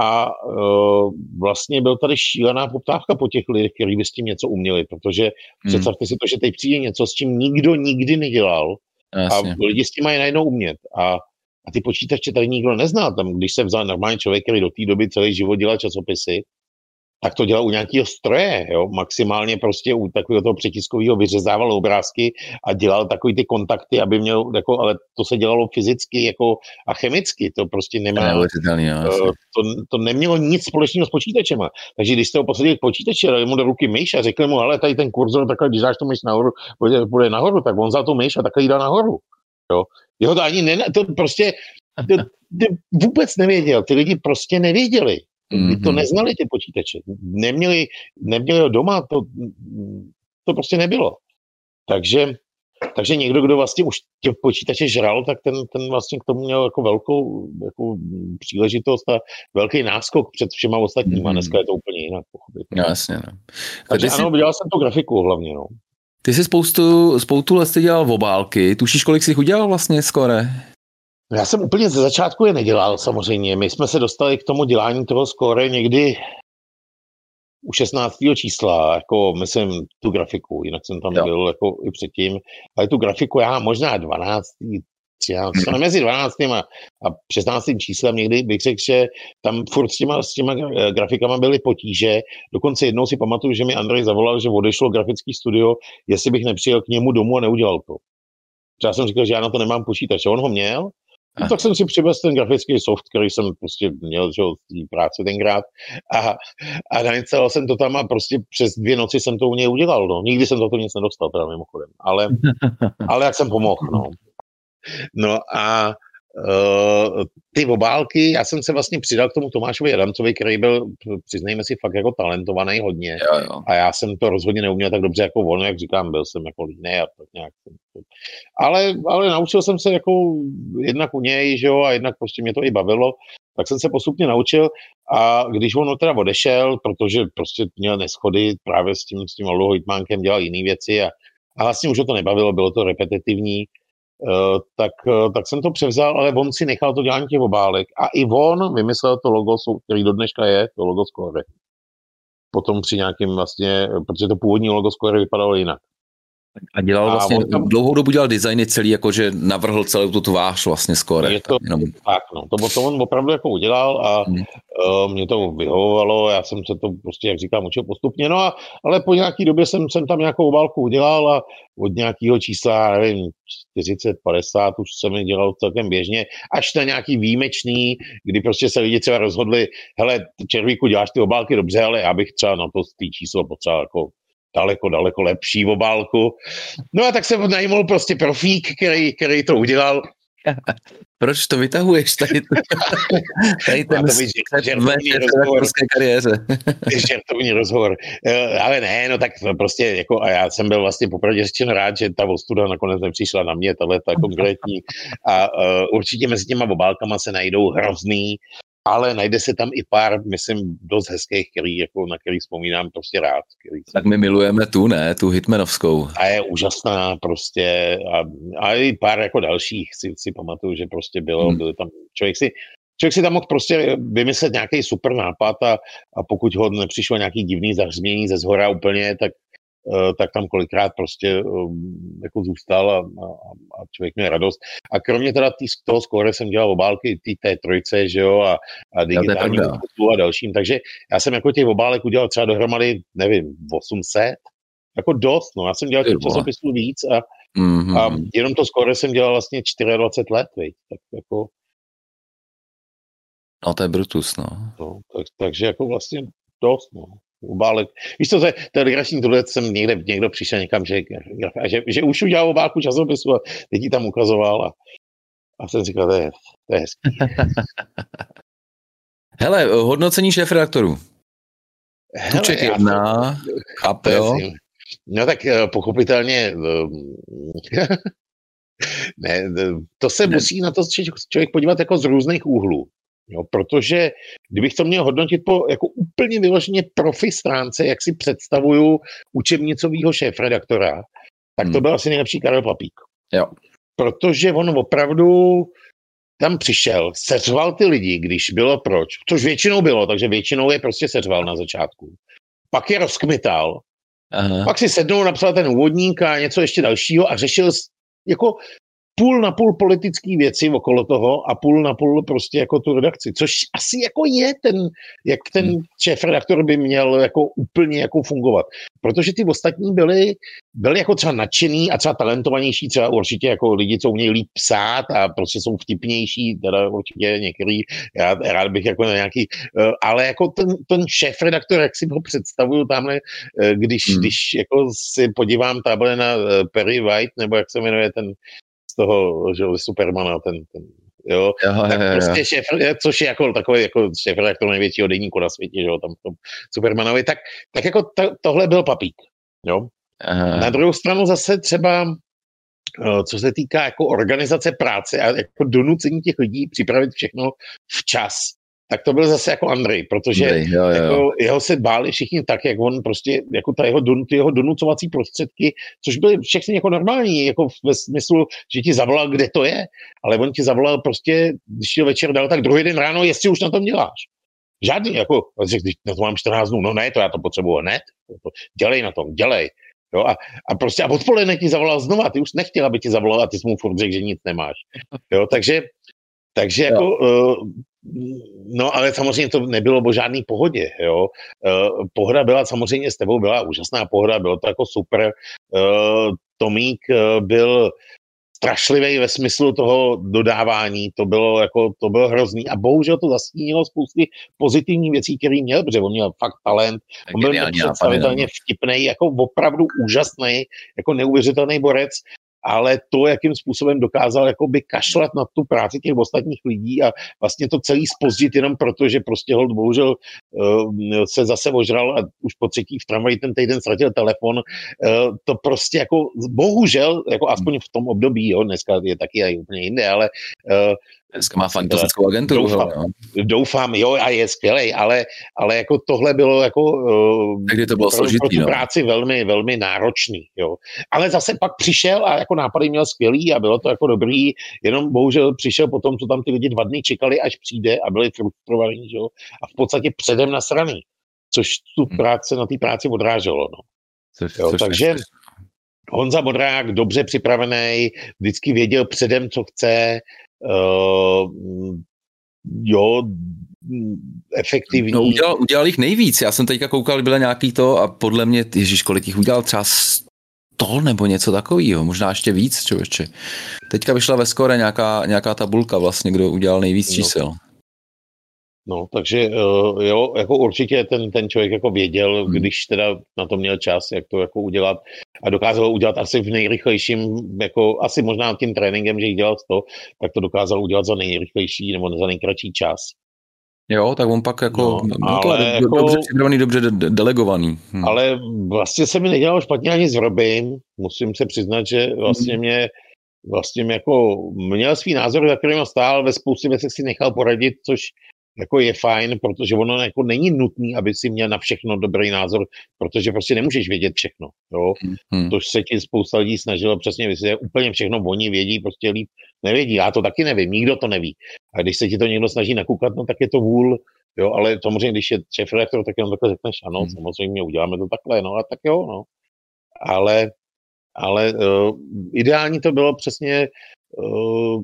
A uh, vlastně byl tady šílená poptávka po těch lidech, kteří by s tím něco uměli, protože hmm. představte si to, že teď přijde něco, s čím nikdo nikdy nedělal, Jasně. A lidi s tím mají najednou umět. A, a ty počítače tady nikdo nezná. Tam, když se vzal normální člověk, který do té doby celý život dělal časopisy, tak to dělal u nějakého stroje, jo? maximálně prostě u takového toho přetiskového vyřezával obrázky a dělal takový ty kontakty, aby měl, jako, ale to se dělalo fyzicky jako a chemicky, to prostě nemá, uh, to, to, nemělo nic společného s počítačema. Takže když jste ho posadili k počítači, dali mu do ruky myš a řekli mu, ale tady ten kurzor, takhle, když dáš tu myš nahoru, bude, bude nahoru, tak on za tu myš a takhle jí dá nahoru. Jo? Jo, to ani ne, to prostě to, to vůbec nevěděl. Ty lidi prostě nevěděli. Mm-hmm. to mhm. neznali ty počítače. Neměli, neměli ho doma, to, to prostě nebylo. Takže, takže někdo, kdo vlastně už těch počítače žral, tak ten, ten vlastně k tomu měl jako velkou jako příležitost a velký náskok před všema ostatníma. Mm-hmm. Dneska je to úplně jinak, pochopit. No, jasně, no. Takže ano, dělal jsem tu grafiku hlavně, no. Ty jsi spoustu, spoustu let dělal v obálky. Tušíš, kolik jsi udělal vlastně skore? Já jsem úplně ze začátku je nedělal samozřejmě. My jsme se dostali k tomu dělání toho skóre někdy u 16. čísla, jako myslím tu grafiku, jinak jsem tam jo. byl jako i předtím, ale tu grafiku já možná 12. 13, hmm. mezi 12. a, a 16. číslem někdy bych řekl, že tam furt s těma, s těma grafikama byly potíže. Dokonce jednou si pamatuju, že mi Andrej zavolal, že odešlo grafický studio, jestli bych nepřijel k němu domů a neudělal to. Já jsem říkal, že já na to nemám počítač. On ho měl, No, tak jsem si přivez ten grafický soft, který jsem prostě měl že, z práce tenkrát a, a nainstaloval jsem to tam a prostě přes dvě noci jsem to u něj udělal. No. Nikdy jsem za to nic nedostal, teda mimochodem. Ale, ale jak jsem pomohl, no. No a Uh, ty obálky, já jsem se vlastně přidal k tomu Tomášovi Adamcovi, který byl, přiznejme si, fakt jako talentovaný hodně. Jo, jo. A já jsem to rozhodně neuměl tak dobře jako on, jak říkám, byl jsem jako líný a tak nějak. Ale, ale naučil jsem se jako jednak u něj, že jo, a jednak prostě mě to i bavilo, tak jsem se postupně naučil a když on teda odešel, protože prostě měl neschody právě s tím, s tím Oldo Hojtmánkem, dělal jiné věci a, a vlastně už ho to nebavilo, bylo to repetitivní, Eh, tak, eh, tak jsem to převzal, ale on si nechal to dělání těch obálek. A i on vymyslel to logo, který do dneška je, to logo Score. Potom při nějakým vlastně, protože to původní logo Score vypadalo jinak. A dělal vlastně, a tam, dlouhou dobu dělal designy celý, jakože navrhl celou tu tvář vlastně skoro. Je to jenom... tak, no, to, to on opravdu jako udělal a hmm. uh, mě to vyhovovalo, já jsem se to prostě, jak říkám, učil postupně, no a, ale po nějaký době jsem, jsem tam nějakou válku udělal a od nějakého čísla, nevím, 40, 50 už jsem je dělal celkem běžně, až na nějaký výjimečný, kdy prostě se lidi třeba rozhodli, hele, Červíku, děláš ty obálky dobře, ale já bych třeba na to číslo potřeboval jako daleko, daleko lepší obálku. No a tak jsem najmul prostě profík, který, který to udělal. Proč to vytahuješ tady, tady ten žertovní rozhovor. kariéře. žertovní rozhovor. Eh, ale ne, no tak to prostě jako, a já jsem byl vlastně popravdě řečen rád, že ta ostuda nakonec nepřišla na mě, tahle ta konkrétní. A uh, určitě mezi těma obálkama se najdou hrozný ale najde se tam i pár, myslím, dost hezkých, který, jako, na který vzpomínám prostě rád. Který tak my milujeme tu, ne? Tu Hitmanovskou. A je úžasná prostě a, a i pár jako dalších si, si pamatuju, že prostě bylo, hmm. byly tam, člověk si, člověk si tam mohl prostě vymyslet nějaký super nápad a, a pokud ho nepřišlo nějaký divný zahřmění ze zhora úplně, tak tak tam kolikrát prostě ehm, jako zůstal a, a, a člověk měl radost. A kromě teda tý, toho skóre jsem dělal obálky tý, té trojce, že jo, a, a digitální a dalším, takže já jsem jako těch obálek udělal třeba dohromady, nevím, 800, jako dost, no, já jsem dělal těch časopisů víc a, mm-hmm. a jenom to skóre jsem dělal vlastně 24 let, veď, tak jako No to je Brutus, no. no tak, takže jako vlastně dost, no obálek. Víš co, to je, to je legrační, tohle jsem někde, někdo přišel někam, že, že, že už udělal obálku časopisu a teď ji tam ukazoval a, a jsem říkal, to je, to je hezký. Hele, hodnocení šéf redaktorů. Tuček jedna, chápe, jo? No tak eh, pochopitelně eh, ne, to se ne. musí na to člověk podívat jako z různých úhlů. Jo, protože kdybych to měl hodnotit po jako úplně vyloženě profi stránce, jak si představuju učebnicového šéf-redaktora, tak to hmm. byl asi nejlepší Karel Papík. Jo. Protože on opravdu tam přišel, seřval ty lidi, když bylo proč, což většinou bylo, takže většinou je prostě seřval na začátku. Pak je rozkmital, Aha. pak si sednul, napsal ten úvodník a něco ještě dalšího a řešil jako půl na půl politické věci okolo toho a půl na půl prostě jako tu redakci, což asi jako je ten, jak ten hmm. šéf redaktor by měl jako úplně jako fungovat. Protože ty ostatní byli, byli jako třeba nadšený a třeba talentovanější, třeba určitě jako lidi, co umějí líp psát a prostě jsou vtipnější, teda určitě některý, já rád bych jako na nějaký, eh, ale jako ten, ten šéf redaktor, jak si ho představuju tamhle, eh, když, hmm. když jako si podívám tamhle na eh, Perry White, nebo jak se jmenuje ten toho, že Supermana, ten, ten jo, jo, tak jo, jo. prostě šéf, což je jako takový jako šéf redaktor největšího denníku na světě, že jo, tam v tom Supermanovi, tak, tak jako to, tohle byl papík, jo. Aha. Na druhou stranu zase třeba, eh, co se týká jako organizace práce a jako donucení těch lidí připravit všechno včas, tak to byl zase jako Andrej, protože Andrej, jo, jo, jako jeho se báli všichni tak, jak on prostě, jako ta jeho, don, ty jeho donucovací prostředky, což byly všechny jako normální, jako ve smyslu, že ti zavolal, kde to je, ale on ti zavolal prostě, když ti večer dal, tak druhý den ráno, jestli už na tom děláš. Žádný, jako, řekl, když na to mám 14 dnů, no ne, to já to potřebuji hned, dělej na tom, dělej. Jo, a, a prostě a odpoledne ti zavolal znova, ty už nechtěl, aby ti zavolal a ty jsi mu furt řekl, že nic nemáš. Jo, takže, takže jako, uh, no ale samozřejmě to nebylo o žádný pohodě, jo. Uh, pohoda byla samozřejmě s tebou, byla úžasná pohoda, bylo to jako super. Uh, Tomík uh, byl strašlivý ve smyslu toho dodávání, to bylo jako, to bylo hrozný a bohužel to zastínilo spousty pozitivních věcí, které měl, protože on měl fakt talent, on byl představitelně vtipný, jako opravdu úžasný, jako neuvěřitelný borec, ale to, jakým způsobem dokázal jakoby kašlat na tu práci těch ostatních lidí a vlastně to celý spozdit jenom proto, že prostě hold bohužel uh, se zase ožral a už po třetí v tramvaji ten týden ztratil telefon, uh, to prostě jako bohužel, jako aspoň v tom období, jo, dneska je taky úplně jinde, ale uh, Dneska má fantastickou agenturu. Doufám. hele, no. doufám, jo, a je skvělej, ale, ale jako tohle bylo jako Tehdy to bylo pro, složitý, pro tu no. práci velmi, velmi náročný, jo. Ale zase pak přišel a jako nápady měl skvělý a bylo to jako dobrý, jenom bohužel přišel po tom, co tam ty lidi dva dny čekali, až přijde a byli frustrovaní, jo. A v podstatě předem nasraný, což tu Hmm. práci na té práci odráželo, no. Což, Jo, což takže Honza Modrák, dobře připravený, vždycky věděl předem, co chce, uh, jo, efektivní. No, udělal, udělal jich nejvíc. Já jsem teďka koukal, bylo nějaký to a podle mě, ježiš, kolik jich udělal třeba 100 nebo něco takového, možná ještě víc, člověče. Teďka vyšla ve skore nějaká, nějaká tabulka vlastně, kdo udělal nejvíc No. čísel. No, takže uh, jo, jako určitě ten, ten člověk jako věděl, Hmm. když teda na to měl čas, jak to jako udělat a dokázal ho udělat asi v nejrychlejším, jako asi možná tím tréninkem, že jich dělal 100, tak to dokázal udělat za nejrychlejší nebo za nejkratší čas. Jo, tak on pak jako, No, no, to ale je jako- dobře připravený, dobře de- de- delegovaný. Hm. Ale vlastně se mi nedělalo špatně ani s Robin. Musím se přiznat, že vlastně Hmm. mě vlastně jako měl svý názor, za kterým stál, ve spoustě věcech si nechal poradit, což jako je fajn, protože ono jako není nutný, aby si měl na všechno dobrý názor, protože prostě nemůžeš vědět všechno. Jo? Hm. To se ti spousta lidí snažilo přesně vysvětlit, úplně všechno oni vědí, prostě líp nevědí. Já to taky nevím, nikdo to neví. A když se ti to někdo snaží nakukat, no tak je to vůl, jo, ale samozřejmě, když je šéf redaktor, tak jenom takhle řekneš, ano, Hmm. samozřejmě uděláme to takhle, no a tak jo, no. Ale, ale uh, ideální to bylo přesně uh,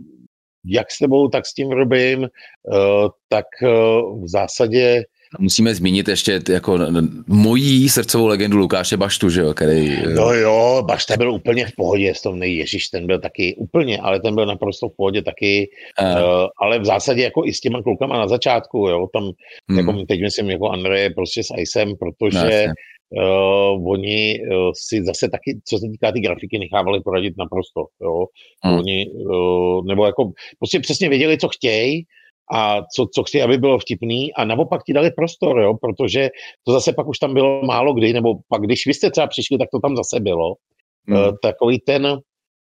jak s tebou, tak s tím Robím, uh, tak uh, v zásadě Musíme zmínit ještě jako mojí srdcovou legendu Lukáše Baštu, že jo, který... No jo, Bašta byl úplně v pohodě s tom Ježíš, ten byl taky úplně, ale ten byl naprosto v pohodě taky, eh, uh, ale v zásadě jako i s těma klukama na začátku, jo, tam, hm, jako teď myslím jako Andreje prostě s Icem, no, protože jasně. Uh, oni uh, si zase taky, co se týká ty grafiky, nechávali poradit naprosto, jo, Hmm. oni, uh, nebo jako prostě přesně věděli, co chtějí, a co, co chci, aby bylo vtipný a naopak ti dali prostor, jo, protože to zase pak už tam bylo málo kdy, nebo pak když vy jste třeba přišli, tak to tam zase bylo. Hm. Uh, takový ten,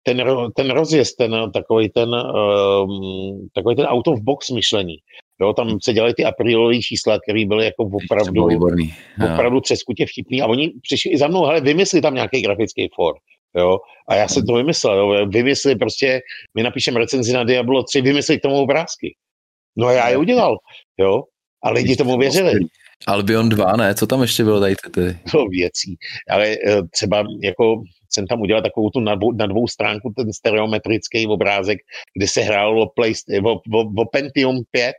ten, ten rozjezd, ten takový ten, um, takový ten out of box myšlení. Jo, tam se dělaly ty aprilové čísla, které byly jako opravdu, opravdu třeskutě vtipný a oni přišli i za mnou, hele, vymysli tam nějaký grafický for. Jo, a já jsem to vymyslel, jo, vymysli prostě, my napíšeme recenzi na Diablo 3, vymysli k tomu obrázky. No a já je udělal, jo, a lidi tomu věřili. Albion 2, ne? Co tam ještě bylo tady? tady? to věcí. Ale eh, třeba jako jsem tam udělal takovou tu na dvou, na dvou stránku ten stereometrický obrázek, kde se hrálo o, Play, o, o, o Pentium 5, uh,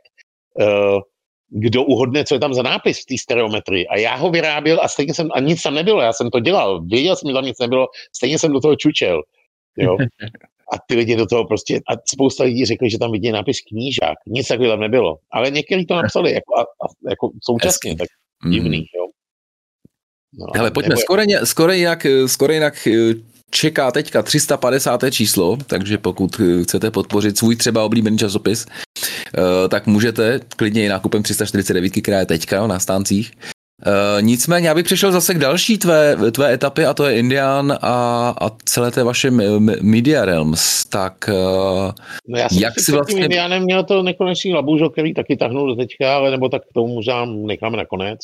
kdo uhodne, co je tam za nápis v té stereometrii. A já ho vyráběl a stejně jsem, a nic tam nebylo, já jsem to dělal, věděl jsem, že tam nic nebylo, stejně jsem do toho čučel. Jo. A ty lidi do toho prostě, a spousta lidí řekli, že tam vidí nápis knížák. Nic takového tam nebylo. Ale někteří to napsali jako, a, a, jako současně, Hezky. tak divný, jo. No, Hele, pojďme, nebo- skoro, ně- skoro, jinak, skoro jinak eh, čeká teďka 350. číslo, takže pokud chcete podpořit svůj třeba oblíbený časopis, eh, tak můžete klidně i nákupem 349, která je teďka na stáncích. Uh, nicméně, já bych přešel zase k další tvé, tvé etapy a to je Indian a, a celé té vaše Media Realms. Tak uh, no já jsem jak si vlastně... Indianem měl to nekonečný labužo, který taky tahnul do teďka, ale nebo tak k tomu možná necháme nakonec.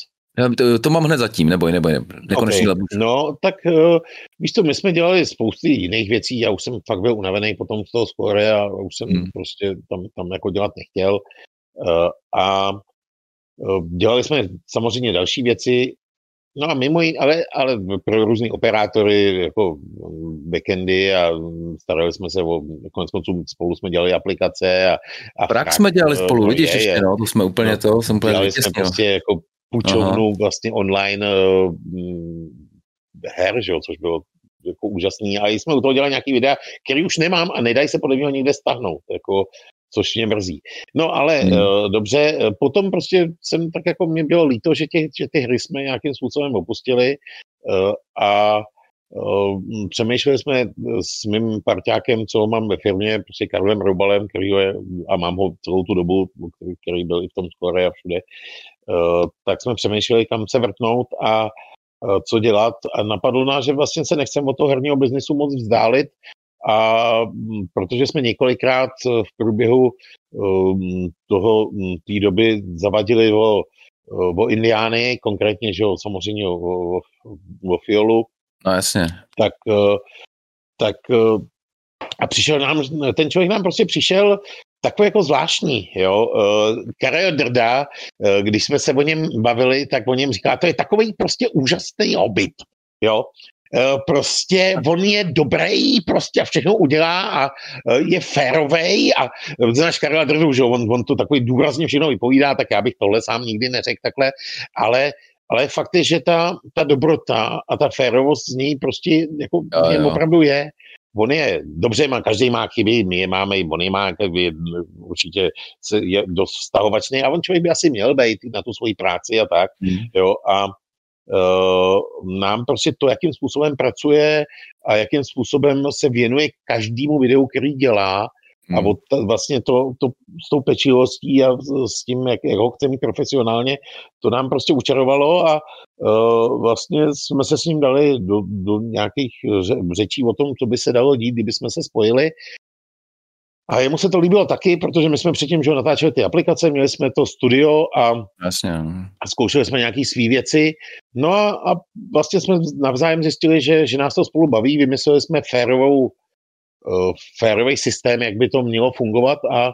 To, to mám hned zatím, nebo nebo nekonečný okay. labužo. No, tak uh, víš to, my jsme dělali spousty jiných věcí, já už jsem fakt byl unavený potom z toho skore a už jsem hmm. prostě tam, tam jako dělat nechtěl. Uh, a Eh, dělali jsme samozřejmě další věci, no a mimo jiné, ale, ale pro různý operátory, jako mm, backendy a starali jsme se o, konec konců spolu jsme dělali aplikace. A, a Prak jsme dělali spolu, vidíš je, ještě, no, to jsme úplně no, to, jsem úplně Dělali jsme prostě jako půjčovnu vlastně online uh, her, že jo, což bylo jako úžasný. A jsme u toho dělali nějaký videa, který už nemám a nedají se podle mě nikde stáhnout. Jako, což mě mrzí. No ale hmm. uh, dobře, eh, potom prostě jsem tak jako mě bylo líto, že, těch, že ty hry jsme nějakým způsobem opustili uh, a uh, přemýšleli jsme s mým parťákem, co mám ve firmě, prostě Karlem Robalem, který je, a mám ho celou tu dobu, který, který byl i v tom skore a všude, tak jsme přemýšleli, kam se vrtnout a co dělat a napadlo nás, že vlastně se nechceme od toho herního biznisu moc vzdálit, a mm, protože jsme několikrát eh, v průběhu um, toho mm, té doby zavadili o, eh, o Indiány, konkrétně, že jo, samozřejmě o, o, o Fiolu. No jasně. Tak, eh, tak a přišel nám, ten člověk nám prostě přišel takový jako zvláštní, jo. Karel Drda, když jsme se o něm bavili, tak o něm říká, to je takový prostě úžasný hobit, jo. Eh, prostě on je dobrý, prostě a všechno udělá a eh, je férovej a eh, znáš Karla Drdu, že on, on to takový důrazně všechno vypovídá, tak já bych tohle sám nikdy neřekl takhle, ale ale fakt je, že ta, ta dobrota a ta férovost z ní prostě jako jo, jo. opravdu je. On je, dobře, má, každý má chyby, my je máme, on je má, je, určitě je dost vztahovačný a on člověk by asi měl být na tu svoji práci a tak, hmm. jo, a Eh, nám prostě to, jakým způsobem pracuje a jakým způsobem se věnuje každému videu, který dělá, Hmm. A od, vlastně to, to s tou pečivostí a s tím, jak, jak ho chce mít profesionálně, to nám prostě učarovalo a uh, vlastně jsme se s ním dali do, do nějakých řečí o tom, co by se dalo dít, kdyby jsme se spojili a jemu se to líbilo taky, protože my jsme předtím, že natáčeli ty aplikace, měli jsme to studio a, Jasně. a zkoušeli jsme nějaké své věci. No a, a vlastně jsme navzájem zjistili, že, že nás to spolu baví. Vymysleli jsme férovou, férový systém, jak by to mělo fungovat a,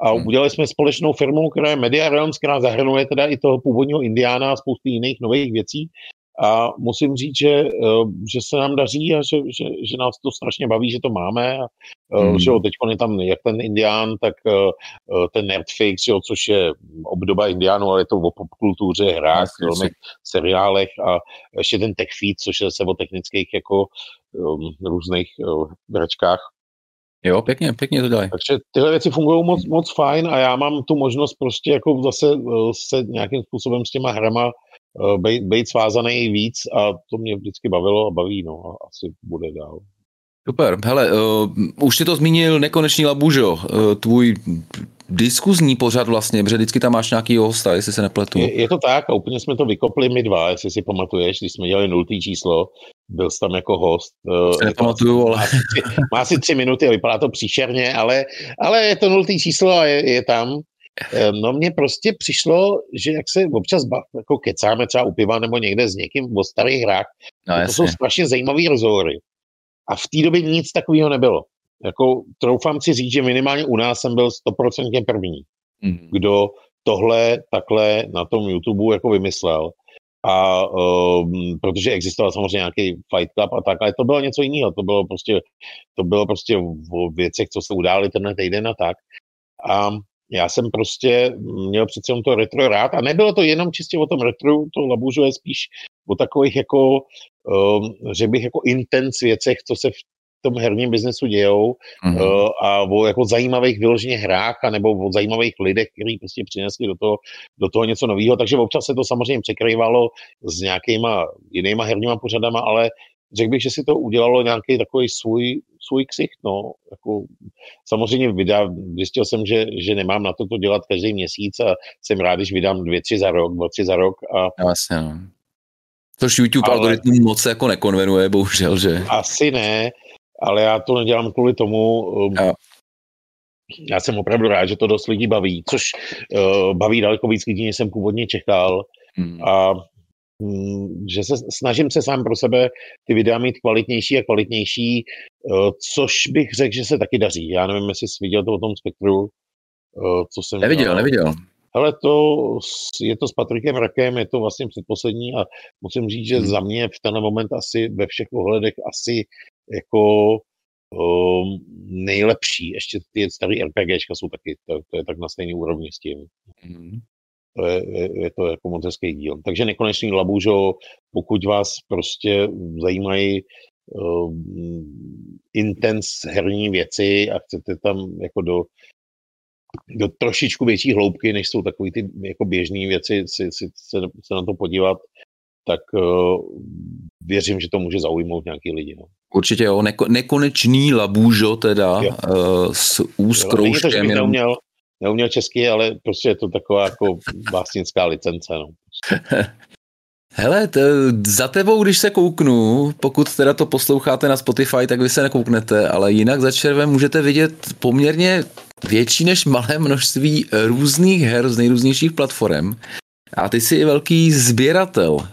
a hmm. udělali jsme společnou firmu, která je Media Realms, která zahrnuje teda i toho původního Indiána a spousty jiných nových věcí. A musím říct, že, eh, že se nám daří a že, že, že nás to strašně baví, že to máme. A, hmm. Že jo, teď je tam jak ten Indián, tak eh, ten Nerdfix, jo, což je obdoba Indiánu, ale je to o popkultuře, hrách, filmech, seriálech a ještě ten Tech Feed, což je se o technických jako um, různých uh, hračkách. Jo, pěkně, pěkně to dělají. Takže tyhle věci fungují moc, moc fajn a já mám tu možnost prostě jako zase se nějakým způsobem s těma hrama Eh, být, být svázaný víc a to mě vždycky bavilo a baví, no a asi bude dál. Super, hele, uh, už si to zmínil Nekonečný labužo, uh, tvůj diskuzní pořad vlastně, protože vždycky tam máš nějaký hosta, jestli se nepletu. Je, je to tak a úplně jsme to vykopli my dva, jestli si pamatuješ, když jsme dělali nultý číslo, byl jsi tam jako host. Uh, se nepamatuju, ale... Má asi, tři, má asi tři minuty a vypadá to příšerně, ale, ale je to nultý číslo a je, je tam. Eh, no mně prostě přišlo, že jak se občas bav, jako kecáme třeba u piva nebo někde s někým o starých hrách, no, to jsou strašně zajímavý rozhovory. A v té době nic takového nebylo. Jako troufám si říct, že minimálně u nás jsem byl stoprocentně první, mm. kdo tohle takhle na tom YouTube jako vymyslel. A um, protože existoval samozřejmě nějaký Fight Club a tak, ale to bylo něco jiného. To bylo prostě, to bylo prostě o věcech, co se udály tenhle týden a tak. A já jsem prostě měl přece jenom to retro rád a nebylo to jenom čistě o tom retro, to Labužo je spíš o takových jako, um, že bych jako intens věcech, co se v tom herním biznesu dějou mm-hmm. a o jako zajímavých vyloženě hrách a nebo o zajímavých lidech, kteří prostě přinesli do toho, do toho něco nového. Takže občas se to samozřejmě překrývalo s nějakýma jinýma herníma pořadama, ale řekl bych, že si to udělalo nějaký takový svůj, svůj ksicht, no. Jako, samozřejmě vydá, zjistil jsem, že, že nemám na to to dělat každý měsíc a jsem rád, když vydám dvě, tři za rok, dva, tři za rok. A, Jasně, no. Tož YouTube ale, algoritmus moc jako nekonvenuje, bohužel, že? Asi ne, ale já to nedělám kvůli tomu, um, ja. já jsem opravdu rád, že to dost lidí baví, což uh, baví daleko víc lidí, než jsem původně čekal. Hmm. A um, že se snažím se sám pro sebe ty videa mít kvalitnější a kvalitnější, uh, což bych řekl, že se taky daří. Já nevím, jestli jsi viděl to o tom spektru, co jsem... Neviděl, dělal. neviděl. Ale to je to s Patrikem Rakem, je to vlastně předposlední a musím říct, že hmm. za mě v ten moment asi ve všech ohledech asi jako um, nejlepší. Ještě ty staré RPGčka jsou taky, to, to je tak na stejné úrovni s tím. Hmm. To je, je, je to jako moc hezký díl. Takže nekonečný labužo, pokud vás prostě zajímají um, intens herní věci a chcete tam jako do do trošičku větší hloubky, než jsou takové ty jako běžné věci, si, si se, se na to podívat, tak uh, věřím, že to může zaujmout nějaký lidi. No. Určitě jo, Neko, nekonečný labůžo teda jo. uh, s úzkrouškem. Jo, jenom... neuměl, neuměl česky, ale prostě je to taková jako básnická licence. No. Hele, t- za tebou, když se kouknu, pokud teda to posloucháte na Spotify, tak vy se nekouknete, ale jinak za červem můžete vidět poměrně větší než malé množství různých her z nejrůznějších platform. A ty jsi i velký sběratel uh,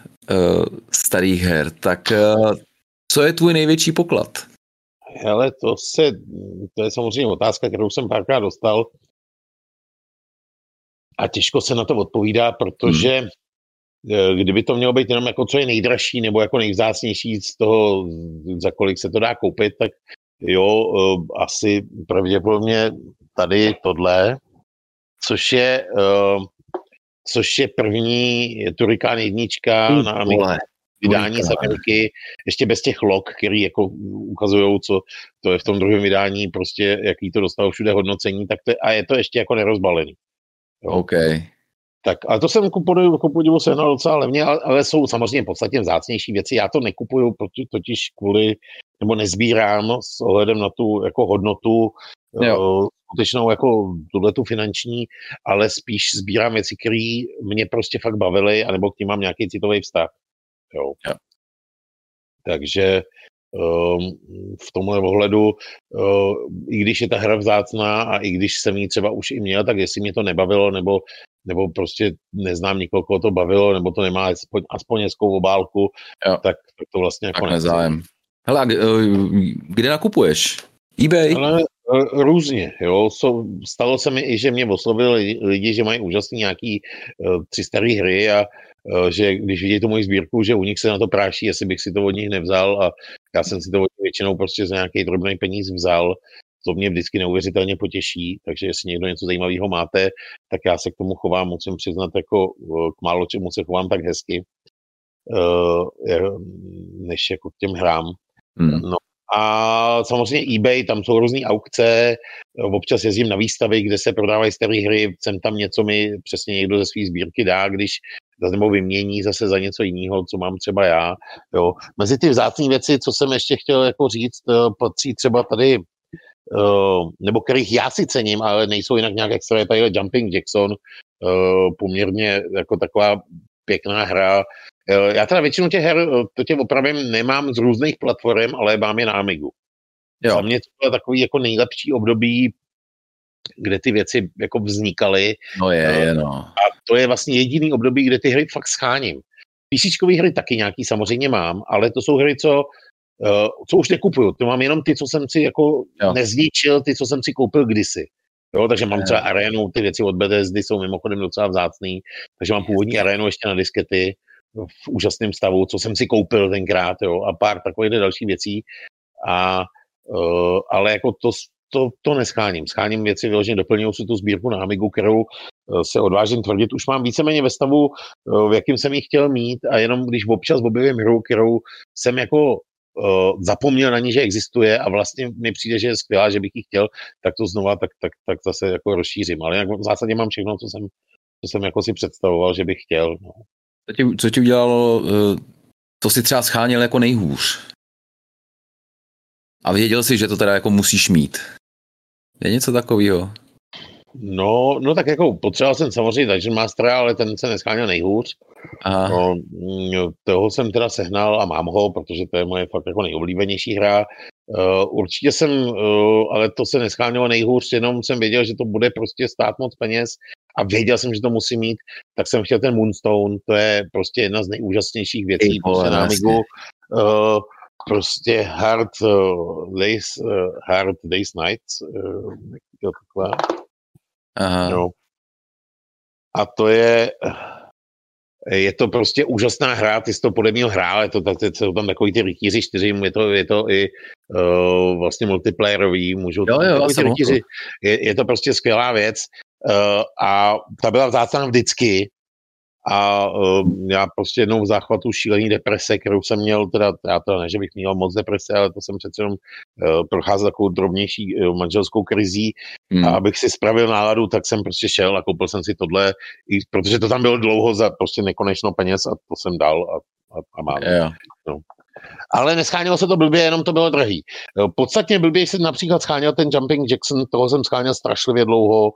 starých her, tak uh, co je tvůj největší poklad? Hele, to se, to je samozřejmě otázka, kterou jsem párkrát dostal. A těžko se na to odpovídá, protože hmm. Eh, kdyby to mělo být jenom jako co je nejdražší nebo jako nejvzácnější z toho, za kolik se to dá koupit, tak jo, eh, asi pravděpodobně tady tohle, což je, eh, což je první Turikán jednička hmm, na Amiga vydání z Ameriky, ještě bez těch log, který jako ukazují, co to je v tom druhém vydání, prostě jaký to dostalo všude hodnocení, tak to, a je to ještě jako nerozbalený. Jo. Okay. Tak, ale to jsem ku podivu, ku podivu sehnal docela levně, ale, ale jsou samozřejmě podstatně vzácnější věci. Já to nekupuju totiž kvůli, nebo nezbírám s ohledem na tu jako hodnotu jo. skutečnou jako tuhle tu finanční, ale spíš sbírám věci, které mě prostě fakt bavily, anebo k tím mám nějaký citový vztah. Jo. jo. Takže um, v tomhle ohledu, uh, i když je ta hra vzácná a i když jsem ji třeba už i měl, tak jestli mě to nebavilo, nebo nebo prostě neznám nikoho, koho to bavilo, nebo to nemá aspoň, aspoň hezkou obálku, jo. tak, tak to vlastně jako nezájem. Hele, a kde nakupuješ? eBay? Ale e, různě, jo. So, stalo se mi i, že mě oslovili lidi, že mají úžasný nějaký uh, tři staré hry a že když vidí tu moji sbírku, že u nich se na to práší, jestli bych si to od nich nevzal a já jsem si to od nich většinou prostě za nějaký drobný peníz vzal to mě vždycky neuvěřitelně potěší, takže jestli někdo něco zajímavého máte, tak já se k tomu chovám, musím přiznat, jako k málo čemu se chovám tak hezky, eh, než jako k těm hrám. Hmm. No, a samozřejmě eBay, tam jsou různé aukce, občas jezdím na výstavy, kde se prodávají staré hry, sem tam něco mi přesně někdo ze své sbírky dá, když nebo vymění zase za něco jiného, co mám třeba já. Jo. Mezi ty vzácné věci, co jsem ještě chtěl jako říct, eh, patří třeba tady uh, nebo kterých já si cením, ale nejsou jinak nějak extra, je tady Jumping Jackson, uh, poměrně jako taková pěkná hra. Já teda většinu těch her, to tě opravím, nemám z různých platform, ale mám je na Amigu. Jo. Za mě to bylo takový jako nejlepší období, kde ty věci jako vznikaly. No je, je, no. A to je vlastně jediný období, kde ty hry fakt scháním. PC hry taky nějaký samozřejmě mám, ale to jsou hry, co uh, co už nekupuju. To mám jenom ty, co jsem si jako jo. nezničil, ty, co jsem si koupil kdysi. Jo, takže mám třeba arénu, ty věci od Bethesdy jsou mimochodem docela vzácný, takže mám původní arénu ještě na diskety v úžasném stavu, co jsem si koupil tenkrát, jo, a pár takových dalších věcí. A, uh, ale jako to, to, to nescháním. Scháním věci, vyloženě doplňují si tu sbírku na Amigu, kterou uh, se odvážím tvrdit. Už mám víceméně ve stavu, uh, v jakým jsem ji chtěl mít a jenom když občas objevím hru, kterou jsem jako uh, zapomněl na ní, že existuje a vlastně mi přijde, že je skvělá, že bych ji chtěl, tak to znova tak, tak, tak zase jako rozšířím. Ale v zásadě mám všechno, co jsem, co jsem jako si představoval, že bych chtěl. No. Co ti, co ti udělalo, co si třeba scháněl jako nejhůř? A věděl jsi, že to teda jako musíš mít. Je něco takového? No, no tak jako potřeboval jsem samozřejmě Dungeon Mastera, ale ten se nescháněl nejhůř. Aha. No, mm, toho jsem teda sehnal a mám ho, protože to je moje fakt jako nejoblíbenější hra. Uh, určitě jsem, uh, ale to se neschánělo nejhůř, jenom jsem věděl, že to bude prostě stát moc peněz a věděl jsem, že to musí mít, tak jsem chtěl ten Moonstone, to je prostě jedna z nejúžasnějších věcí prostě na Amigu. Uh, prostě Hard uh, Days, uh, Hard Days Nights, uh, takhle. Aha. No. A to je, je to prostě úžasná hra, ty jsi to podle mě hrál, je to, je to tam takový ty rytíři čtyři, je to, je to i uh, vlastně multiplayerový, můžu, jo, jo, ty rytíři, je, je, to prostě skvělá věc uh, a ta byla vzácná vždycky, a uh, já prostě jednou v záchvatu šílený deprese, kterou jsem měl, teda, já to ne, že bych měl moc deprese, ale to jsem přece jenom uh, procházel takovou drobnější uh, manželskou krizí hmm. a abych si spravil náladu, tak jsem prostě šel a koupil jsem si tohle, i, protože to tam bylo dlouho za prostě nekonečno peněz a to jsem dal a, a, a mám. Yeah. No. Ale neschánělo se to blbě, jenom to bylo drahý. Podstatně blbě se například scháněl ten Jumping Jackson, toho jsem scháněl strašlivě dlouho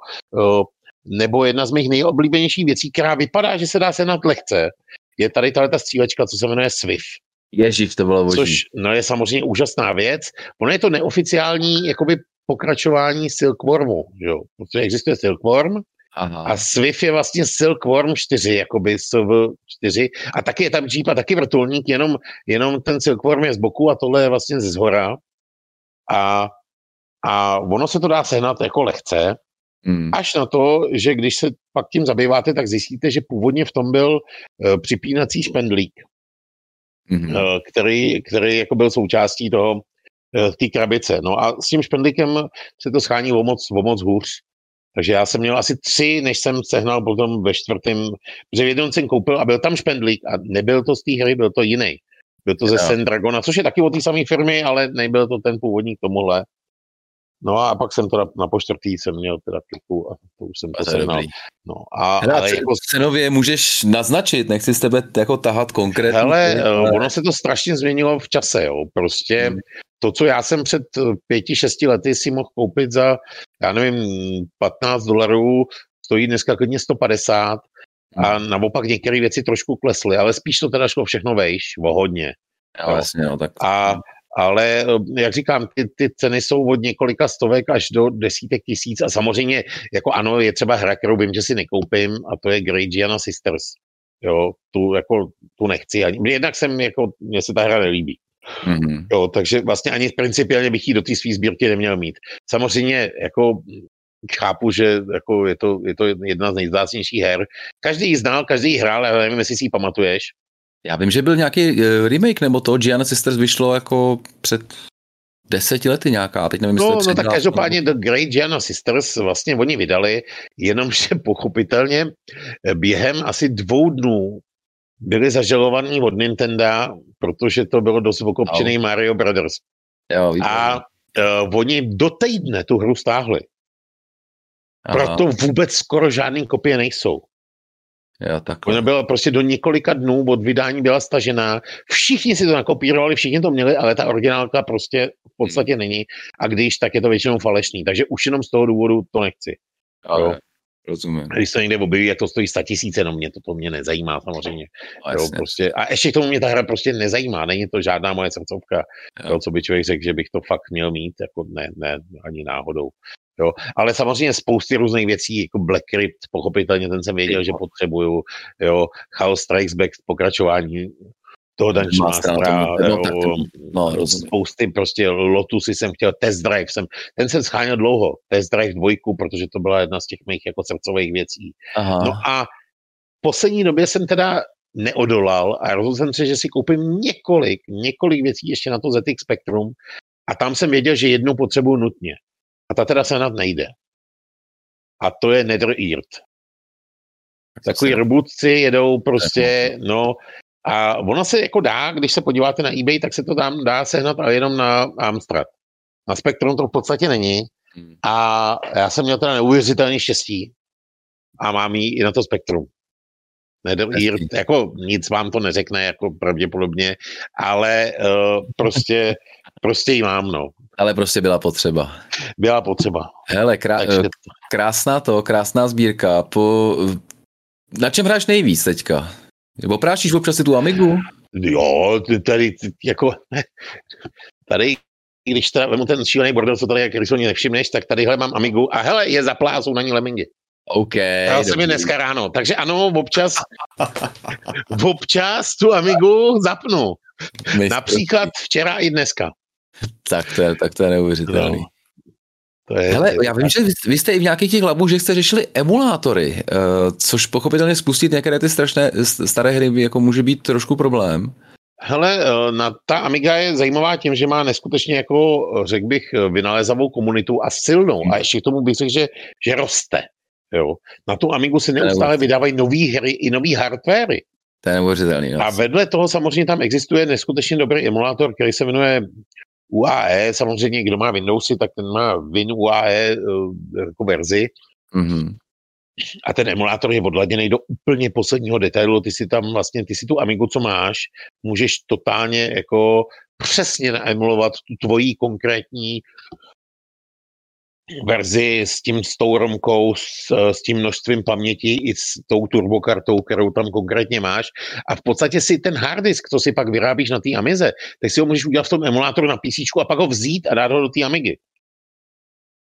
nebo jedna z mých nejoblíbenějších věcí, která vypadá, že se dá sehnat lehce, je tady tahle ta střílečka, co se jmenuje SWIFT. Ježíš, to bylo boží. Což no, je samozřejmě úžasná věc. Ono je to neoficiální jakoby pokračování Silkwormu, jo? protože existuje Silkworm, Aha. A Swift je vlastně Silkworm 4, jakoby SV 4. A taky je tam Jeep a taky vrtulník, jenom, jenom ten Silkworm je z boku a tohle je vlastně ze zhora. A, a ono se to dá sehnat jako lehce. Hmm. Až na to, že když se pak tím zabýváte, tak zjistíte, že původně v tom byl uh, připínací špendlík, hmm. uh, který, který jako byl součástí toho uh, té krabice. No a s tím špendlíkem se to schání o moc, o moc hůř. Takže já jsem měl asi tři, než jsem sehnal potom ve čtvrtém, protože v jednom jsem koupil a byl tam špendlík a nebyl to z té hry, byl to jiný. Byl to ze Sen Dragona, což je taky od té samé firmy, ale nebyl to ten původní k tomuhle. No a pak jsem teda na poštvrtý jsem měl teda kliku a to už jsem to sehnal. No a, Hele, ale jako... cenově můžeš naznačit, nechci z tebe jako tahat konkrétně. Hele, ale... ono se to strašně změnilo v čase, jo. Prostě hmm. to, co já jsem před pěti, šesti lety si mohl koupit za, já nevím, 15 dolarů, stojí dneska klidně 150 a hmm. naopak některé věci trošku klesly, ale spíš to teda šlo všechno vejš, o hodně. Jo, vlastně, no, tak... A ale eh, jak říkám, ty, ty ceny jsou od několika stovek až do desítek tisíc a samozřejmě, jako ano, je třeba hra, kterou vím, že si nekoupím a to je Great Gianna Sisters. Jo, tu, jako, tu nechci ani. Jednak jsem, jako, mně se ta hra nelíbí. Mm-hmm. Jo, takže vlastně ani principiálně bych ji do té své sbírky neměl mít. Samozřejmě, jako chápu, že jako je, to, je to jedna z nejvzácnějších her. Každý ji znal, každý ji hrál, ale nevím, jestli si ji pamatuješ. Já vím, že byl nějaký uh, remake nebo to, Gianna Sisters vyšlo jako před deseti lety nějaká, teď nevím, No, no tak každopádně The Great Gianna Sisters vlastně oni vydali, jenomže pochopitelně eh, během asi dvou dnů byli zažalovaní od Nintendo, protože to bylo dost okopčený oh. Mario Brothers. Jo, a uh, oni do týdne tu hru stáhli. Aha. Proto vůbec skoro žádný kopie nejsou. Jo, takhle. Ona byla prostě do několika dnů od vydání byla stažená. Všichni si to nakopírovali, všichni to měli, ale ta originálka prostě v podstatě hmm. není. A když, tak je to většinou falešný. Takže už jenom z toho důvodu to nechci. Ale, jo. rozumím. Když se někde objeví, jak to stojí 100 tisíce, no mě to, to mě nezajímá samozřejmě. No, jo, prostě, a ještě k tomu mě ta hra prostě nezajímá. Není to žádná moje srdcovka. Jo. Jo, co by člověk řekl, že bych to fakt měl mít, jako ne, ne, ani náhodou. Jo. Ale samozřejmě spousty různých věcí, jako Black Crypt, pochopitelně ten jsem věděl, že potřebuju, jo, Chaos Strikes Back, pokračování toho Dungeon Mastera, no, no, spousty prostě Lotusy jsem chtěl, Test Drive jsem, ten jsem scháněl dlouho, Test Drive dvojku, protože to byla jedna z těch mých jako srdcových věcí. Aha. No a v poslední době jsem teda neodolal a rozhodl jsem se, že si koupím několik, několik věcí ještě na to ZX Spectrum a tam jsem věděl, že jednu potřebuju nutně. A ta teda se nad nejde. A to je Nether Earth. Takový robotci jedou prostě, no, a ono se jako dá, když se podíváte na eBay, tak se to tam dá sehnat, ale jenom na Amstrad. Na Spektrum to v podstatě není. Hmm. A já jsem měl teda neuvěřitelný štěstí a mám ji i na to Spektrum. Nether Earth, jako nic vám to neřekne, jako pravděpodobně, ale uh, prostě prostě ji mám, no. Ale prostě byla potřeba. Byla potřeba. Hele, krá, Takže... krásná to, krásná sbírka. Po... Na čem hráš nejvíc teďka? Oprášíš občas si tu Amigu? Jo, tady jako tady když teda vemu ten šílený bordel, co tady, jak když ani nevšimneš, tak tadyhle mám Amigu a hele, je zaplá, jsou na ní lemingy. OK. Já jsem je dneska ráno, takže ano, občas, občas tu Amigu zapnu. Mistr. Například včera i dneska. Tak to je, tak to je neuvěřitelný. No. To je, Hele, já vím, že vy, vy jste i v nějakých těch labů, že jste řešili emulátory, uh, což pochopitelně spustit některé ty strašné staré hry jako může být trošku problém. Hele, eh, na, ta Amiga je zajímavá tím, že má neskutečně jako, řekl bych, vynalézavou komunitu a silnou. A ještě k tomu bych řekl, že, že roste. Jo. Na tu Amigu se neustále vydávají nové hry i nové hardwary. To je neuvěřitelný. No. A vedle toho samozřejmě tam existuje neskutečně dobrý emulátor, který se jmenuje UAE. Samozřejmě, kdo má Windowsy, tak ten má Win UAE eh, jako verzi. Mm-hmm. A ten emulátor je odladěný do úplně posledního detailu. Ty si tam vlastně, ty si tu Amigu, co máš, můžeš totálně jako přesně naemulovat tu tvojí konkrétní verzi s tím s tou romkou, s, s tím množstvím paměti i s tou turbokartou, kterou tam konkrétně máš. A v podstatě si ten hard disk, co si pak vyrábíš na té Amize, tak si ho můžeš udělat v tom emulátoru na PC a pak ho vzít a dát ho do té Amigy.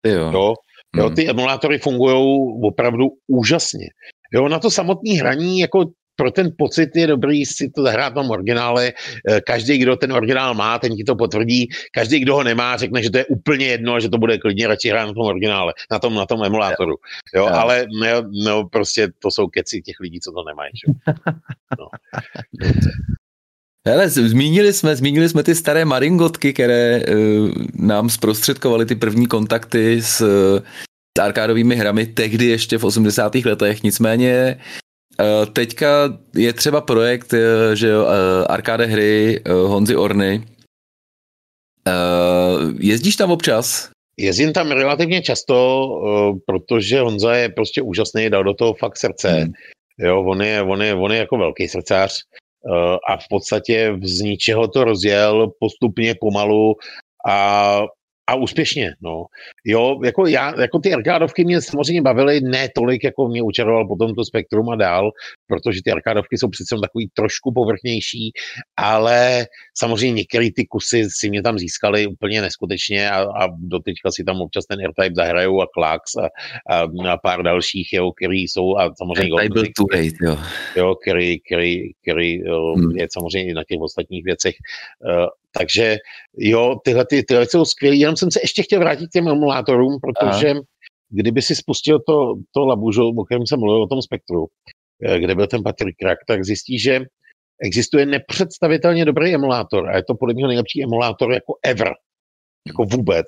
Jo. jo. Jo, hmm. ty emulátory fungují opravdu úžasně. Jo, na to samotné hraní jako pro ten pocit je dobrý si to zahrát v originále. Eh, každý, kdo ten originál má, ten ti to potvrdí. Každý, kdo ho nemá, řekne, že to je úplně jedno a že to bude klidně radši hrát na tom originále, na tom, na tom emulátoru. Jo, jo. ale ne, no, prostě to jsou keci těch lidí, co to nemají. Že? No. Hele, zmínili jsme, zmínili jsme ty staré maringotky, které uh, nám zprostředkovaly ty první kontakty s, s arkádovými hrami tehdy ještě v 80. letech. Nicméně teďka je třeba projekt, uh, že jo, uh, arkáde hry Honzy Orny. Jezdíš tam občas? Jezdím tam relativně často, protože Honza je prostě úžasný, dal do toho fakt srdce. Hmm. Jo, on je, on, je, on je jako velký srdcař. Eh, a v podstatě z ničeho to rozjel postupně pomalu a a úspěšně, no. Jo, jako já, jako ty arkádovky mě samozřejmě bavily ne tolik, jako mě učaroval potom to spektrum a dál, protože ty arkádovky jsou přece takový trošku povrchnější, ale samozřejmě některé ty kusy si mě tam získaly úplně neskutečně a, a doteďka si tam občas ten Airtype zahrajou a Klax a, a, a pár dalších, jo, který jsou a samozřejmě... Airtype byl late, jo. Jo, který, který, který hmm. je samozřejmě na těch ostatních věcech uh, takže jo, tyhle, ty, tyhle jsou skvělé. Jenom jsem se ještě chtěl vrátit k těm emulátorům, protože Aha. kdyby si spustil to, to labužo, o kterém jsem mluvil, o tom spektru, eh, kde byl ten Patrick Crack, tak zjistí, že existuje nepředstavitelně dobrý emulátor a je to podle mě nejlepší emulátor jako ever, jako vůbec.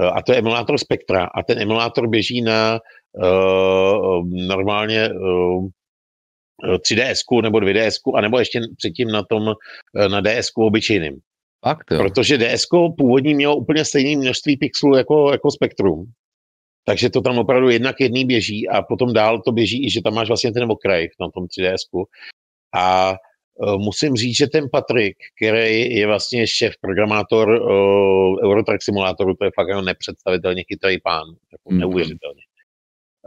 Eh, a to je emulátor Spektra a ten emulátor běží na uh, normálně uh, 3DS nebo 2DS, anebo ještě předtím na tom na DS obyčejným. Fakt, jo. Protože DS původní mělo úplně stejné množství pixelů jako, jako Spektrum. Takže to tam opravdu jednak jedný běží a potom dál to běží i, že tam máš vlastně ten okraj na tom 3DS. A uh, musím říct, že ten Patrik, který je vlastně šéf programátor uh, Eurotrack simulátoru, to je fakt jako nepředstavitelně chytrý pán, jako mm. neuvěřitelně.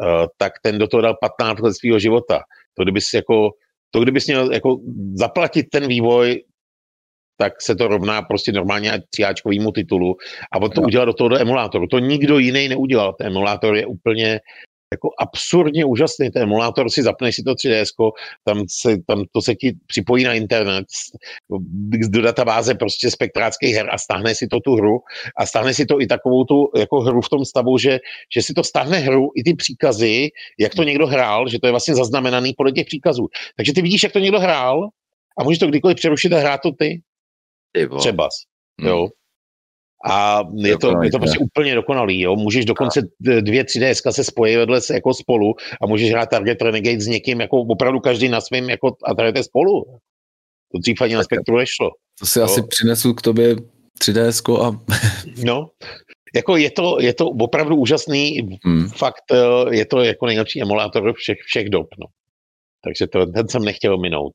Uh, tak ten do toho dal 15 let svého života. To kdybys jako to kdybys měl jako zaplatit ten vývoj tak se to rovná prostě normálně tříáčkovýmu titulu a on to no. udělal do toho do emulátoru. To nikdo jiný neudělal. Ten emulátor je úplně jako absurdně úžasný. Ten emulátor si zapneš si to 3DS, tam, se, tam to se ti připojí na internet do databáze prostě spektráckých her a stáhne si to tu hru a stáhne si to i takovou tu jako hru v tom stavu, že, že si to stáhne hru i ty příkazy, jak to někdo hrál, že to je vlastně zaznamenaný podle těch příkazů. Takže ty vidíš, jak to někdo hrál a můžeš to kdykoliv přerušit a hrát to ty. Třeba. Hmm. Jo. A je to, je to prostě úplně dokonalý, jo. Můžeš dokonce dvě, tři DSK se spojí vedle se jako spolu a můžeš hrát Target Renegade s někým, jako opravdu každý na svém, jako a hrajete spolu. To dřív ani na spektru nešlo. To si jo. asi přinesu k tobě 3DS a... no, jako je to, je to opravdu úžasný, hmm. fakt eh, je to jako nejlepší emulátor všech, všech dob, no. Takže to, ten jsem nechtěl minout.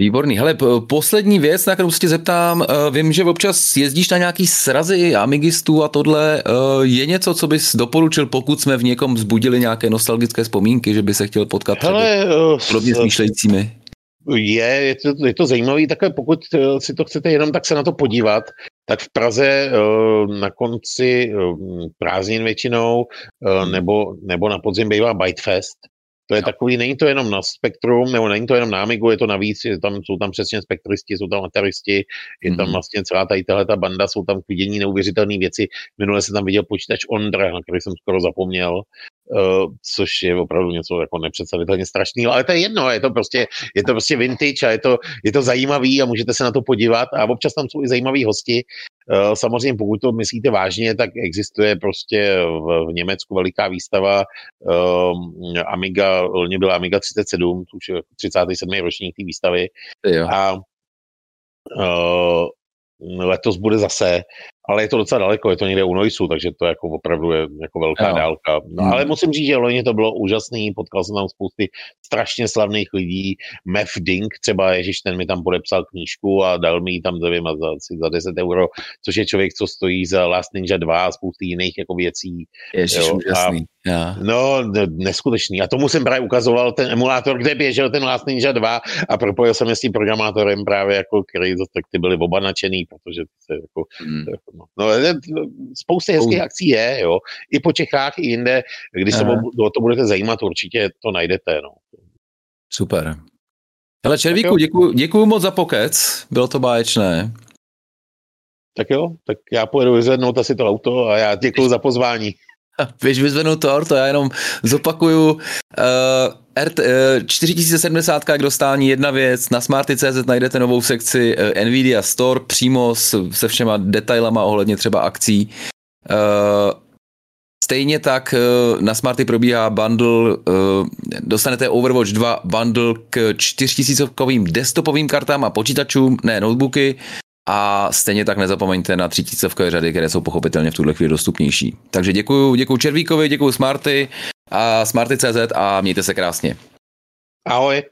Výborný. Hele, poslední věc, na kterou se tě zeptám, eh, vím, že občas jezdíš na nějaký srazy amigistů a tohle. Eh, je něco, co bys doporučil, pokud jsme v někom vzbudili nějaké nostalgické vzpomínky, že by se chtěl potkat Hele, podobně smýšlejícími? Je, je to, je to zajímavé, takhle pokud si to chcete jenom tak se na to podívat, tak v Praze na konci prázdnin většinou nebo, nebo na podzim bývá Byte Fest, to je takový, není to jenom na spektrum, nebo není to jenom na Amigu, je to navíc, je tam, jsou tam přesně spektristi, jsou tam ataristi, je tam mhm. vlastně celá tady tahle ta banda, jsou tam k vidění neuvěřitelné věci. Minule jsem tam viděl počítač Ondra, na který jsem skoro zapomněl, uh, což je opravdu něco jako nepředstavitelně strašného, ale to je jedno, je to prostě, je to prostě vintage a je to, je to zajímavý a můžete se na to podívat a občas tam jsou i zajímaví hosti, samozřejmě, pokud to myslíte vážně, tak existuje prostě v, v Německu veliká výstava um, Amiga, loni byla Amiga 37, už je 37. ročník té výstavy. Jo. A uh, letos bude zase ale je to docela daleko, je to někde u Noisu, takže to jako opravdu je jako velká jo. dálka. No, hmm. ale musím říct, že loni to bylo úžasný, potkal jsem tam spousty strašně slavných lidí, Mev Dink třeba, Ježíš, ten mi tam podepsal knížku a dal mi ji tam, nevím, za, za 10 euro, což je člověk, co stojí za Last Ninja 2 a spousty jiných jako věcí. Ježíš, jo, úžasný. A, no, neskutečný. A tomu jsem právě ukazoval ten emulátor, kde běžel ten Last Ninja 2 a propojil jsem je s tím programátorem právě jako, který tak ty byli oba nadšený, protože se jako, hmm. Jako No, spousty hezkých akcí je, jo. I po Čechách, i jinde. Když se o to budete zajímat, určitě to najdete, no. Super. Hele, Červíku, děkuji, děkuji moc za pokec, bylo to báječné. Tak jo, tak já pojedu vyzvednout asi to auto a já děkuji za pozvání. Běž vyzvednout to auto, já jenom zopakuju. Uh, RT, uh, 4070 k dostání jedna věc, na Smarty.cz najdete novou sekci uh, Nvidia Store přímo s, se všema detailama ohledně třeba akcí. Uh, Stejně tak uh, na Smarty probíhá bundle, dostanete Overwatch 2 bundle k 4000 desktopovým kartám a počítačům, ne notebooky, a stejně tak nezapomeňte na třítisícovkové řady, které jsou pochopitelně v tuhle chvíli dostupnější. Takže děkuji, děkuji Červíkovi, děkuji Smarty a Smarty.cz a mějte se krásně. Ahoj.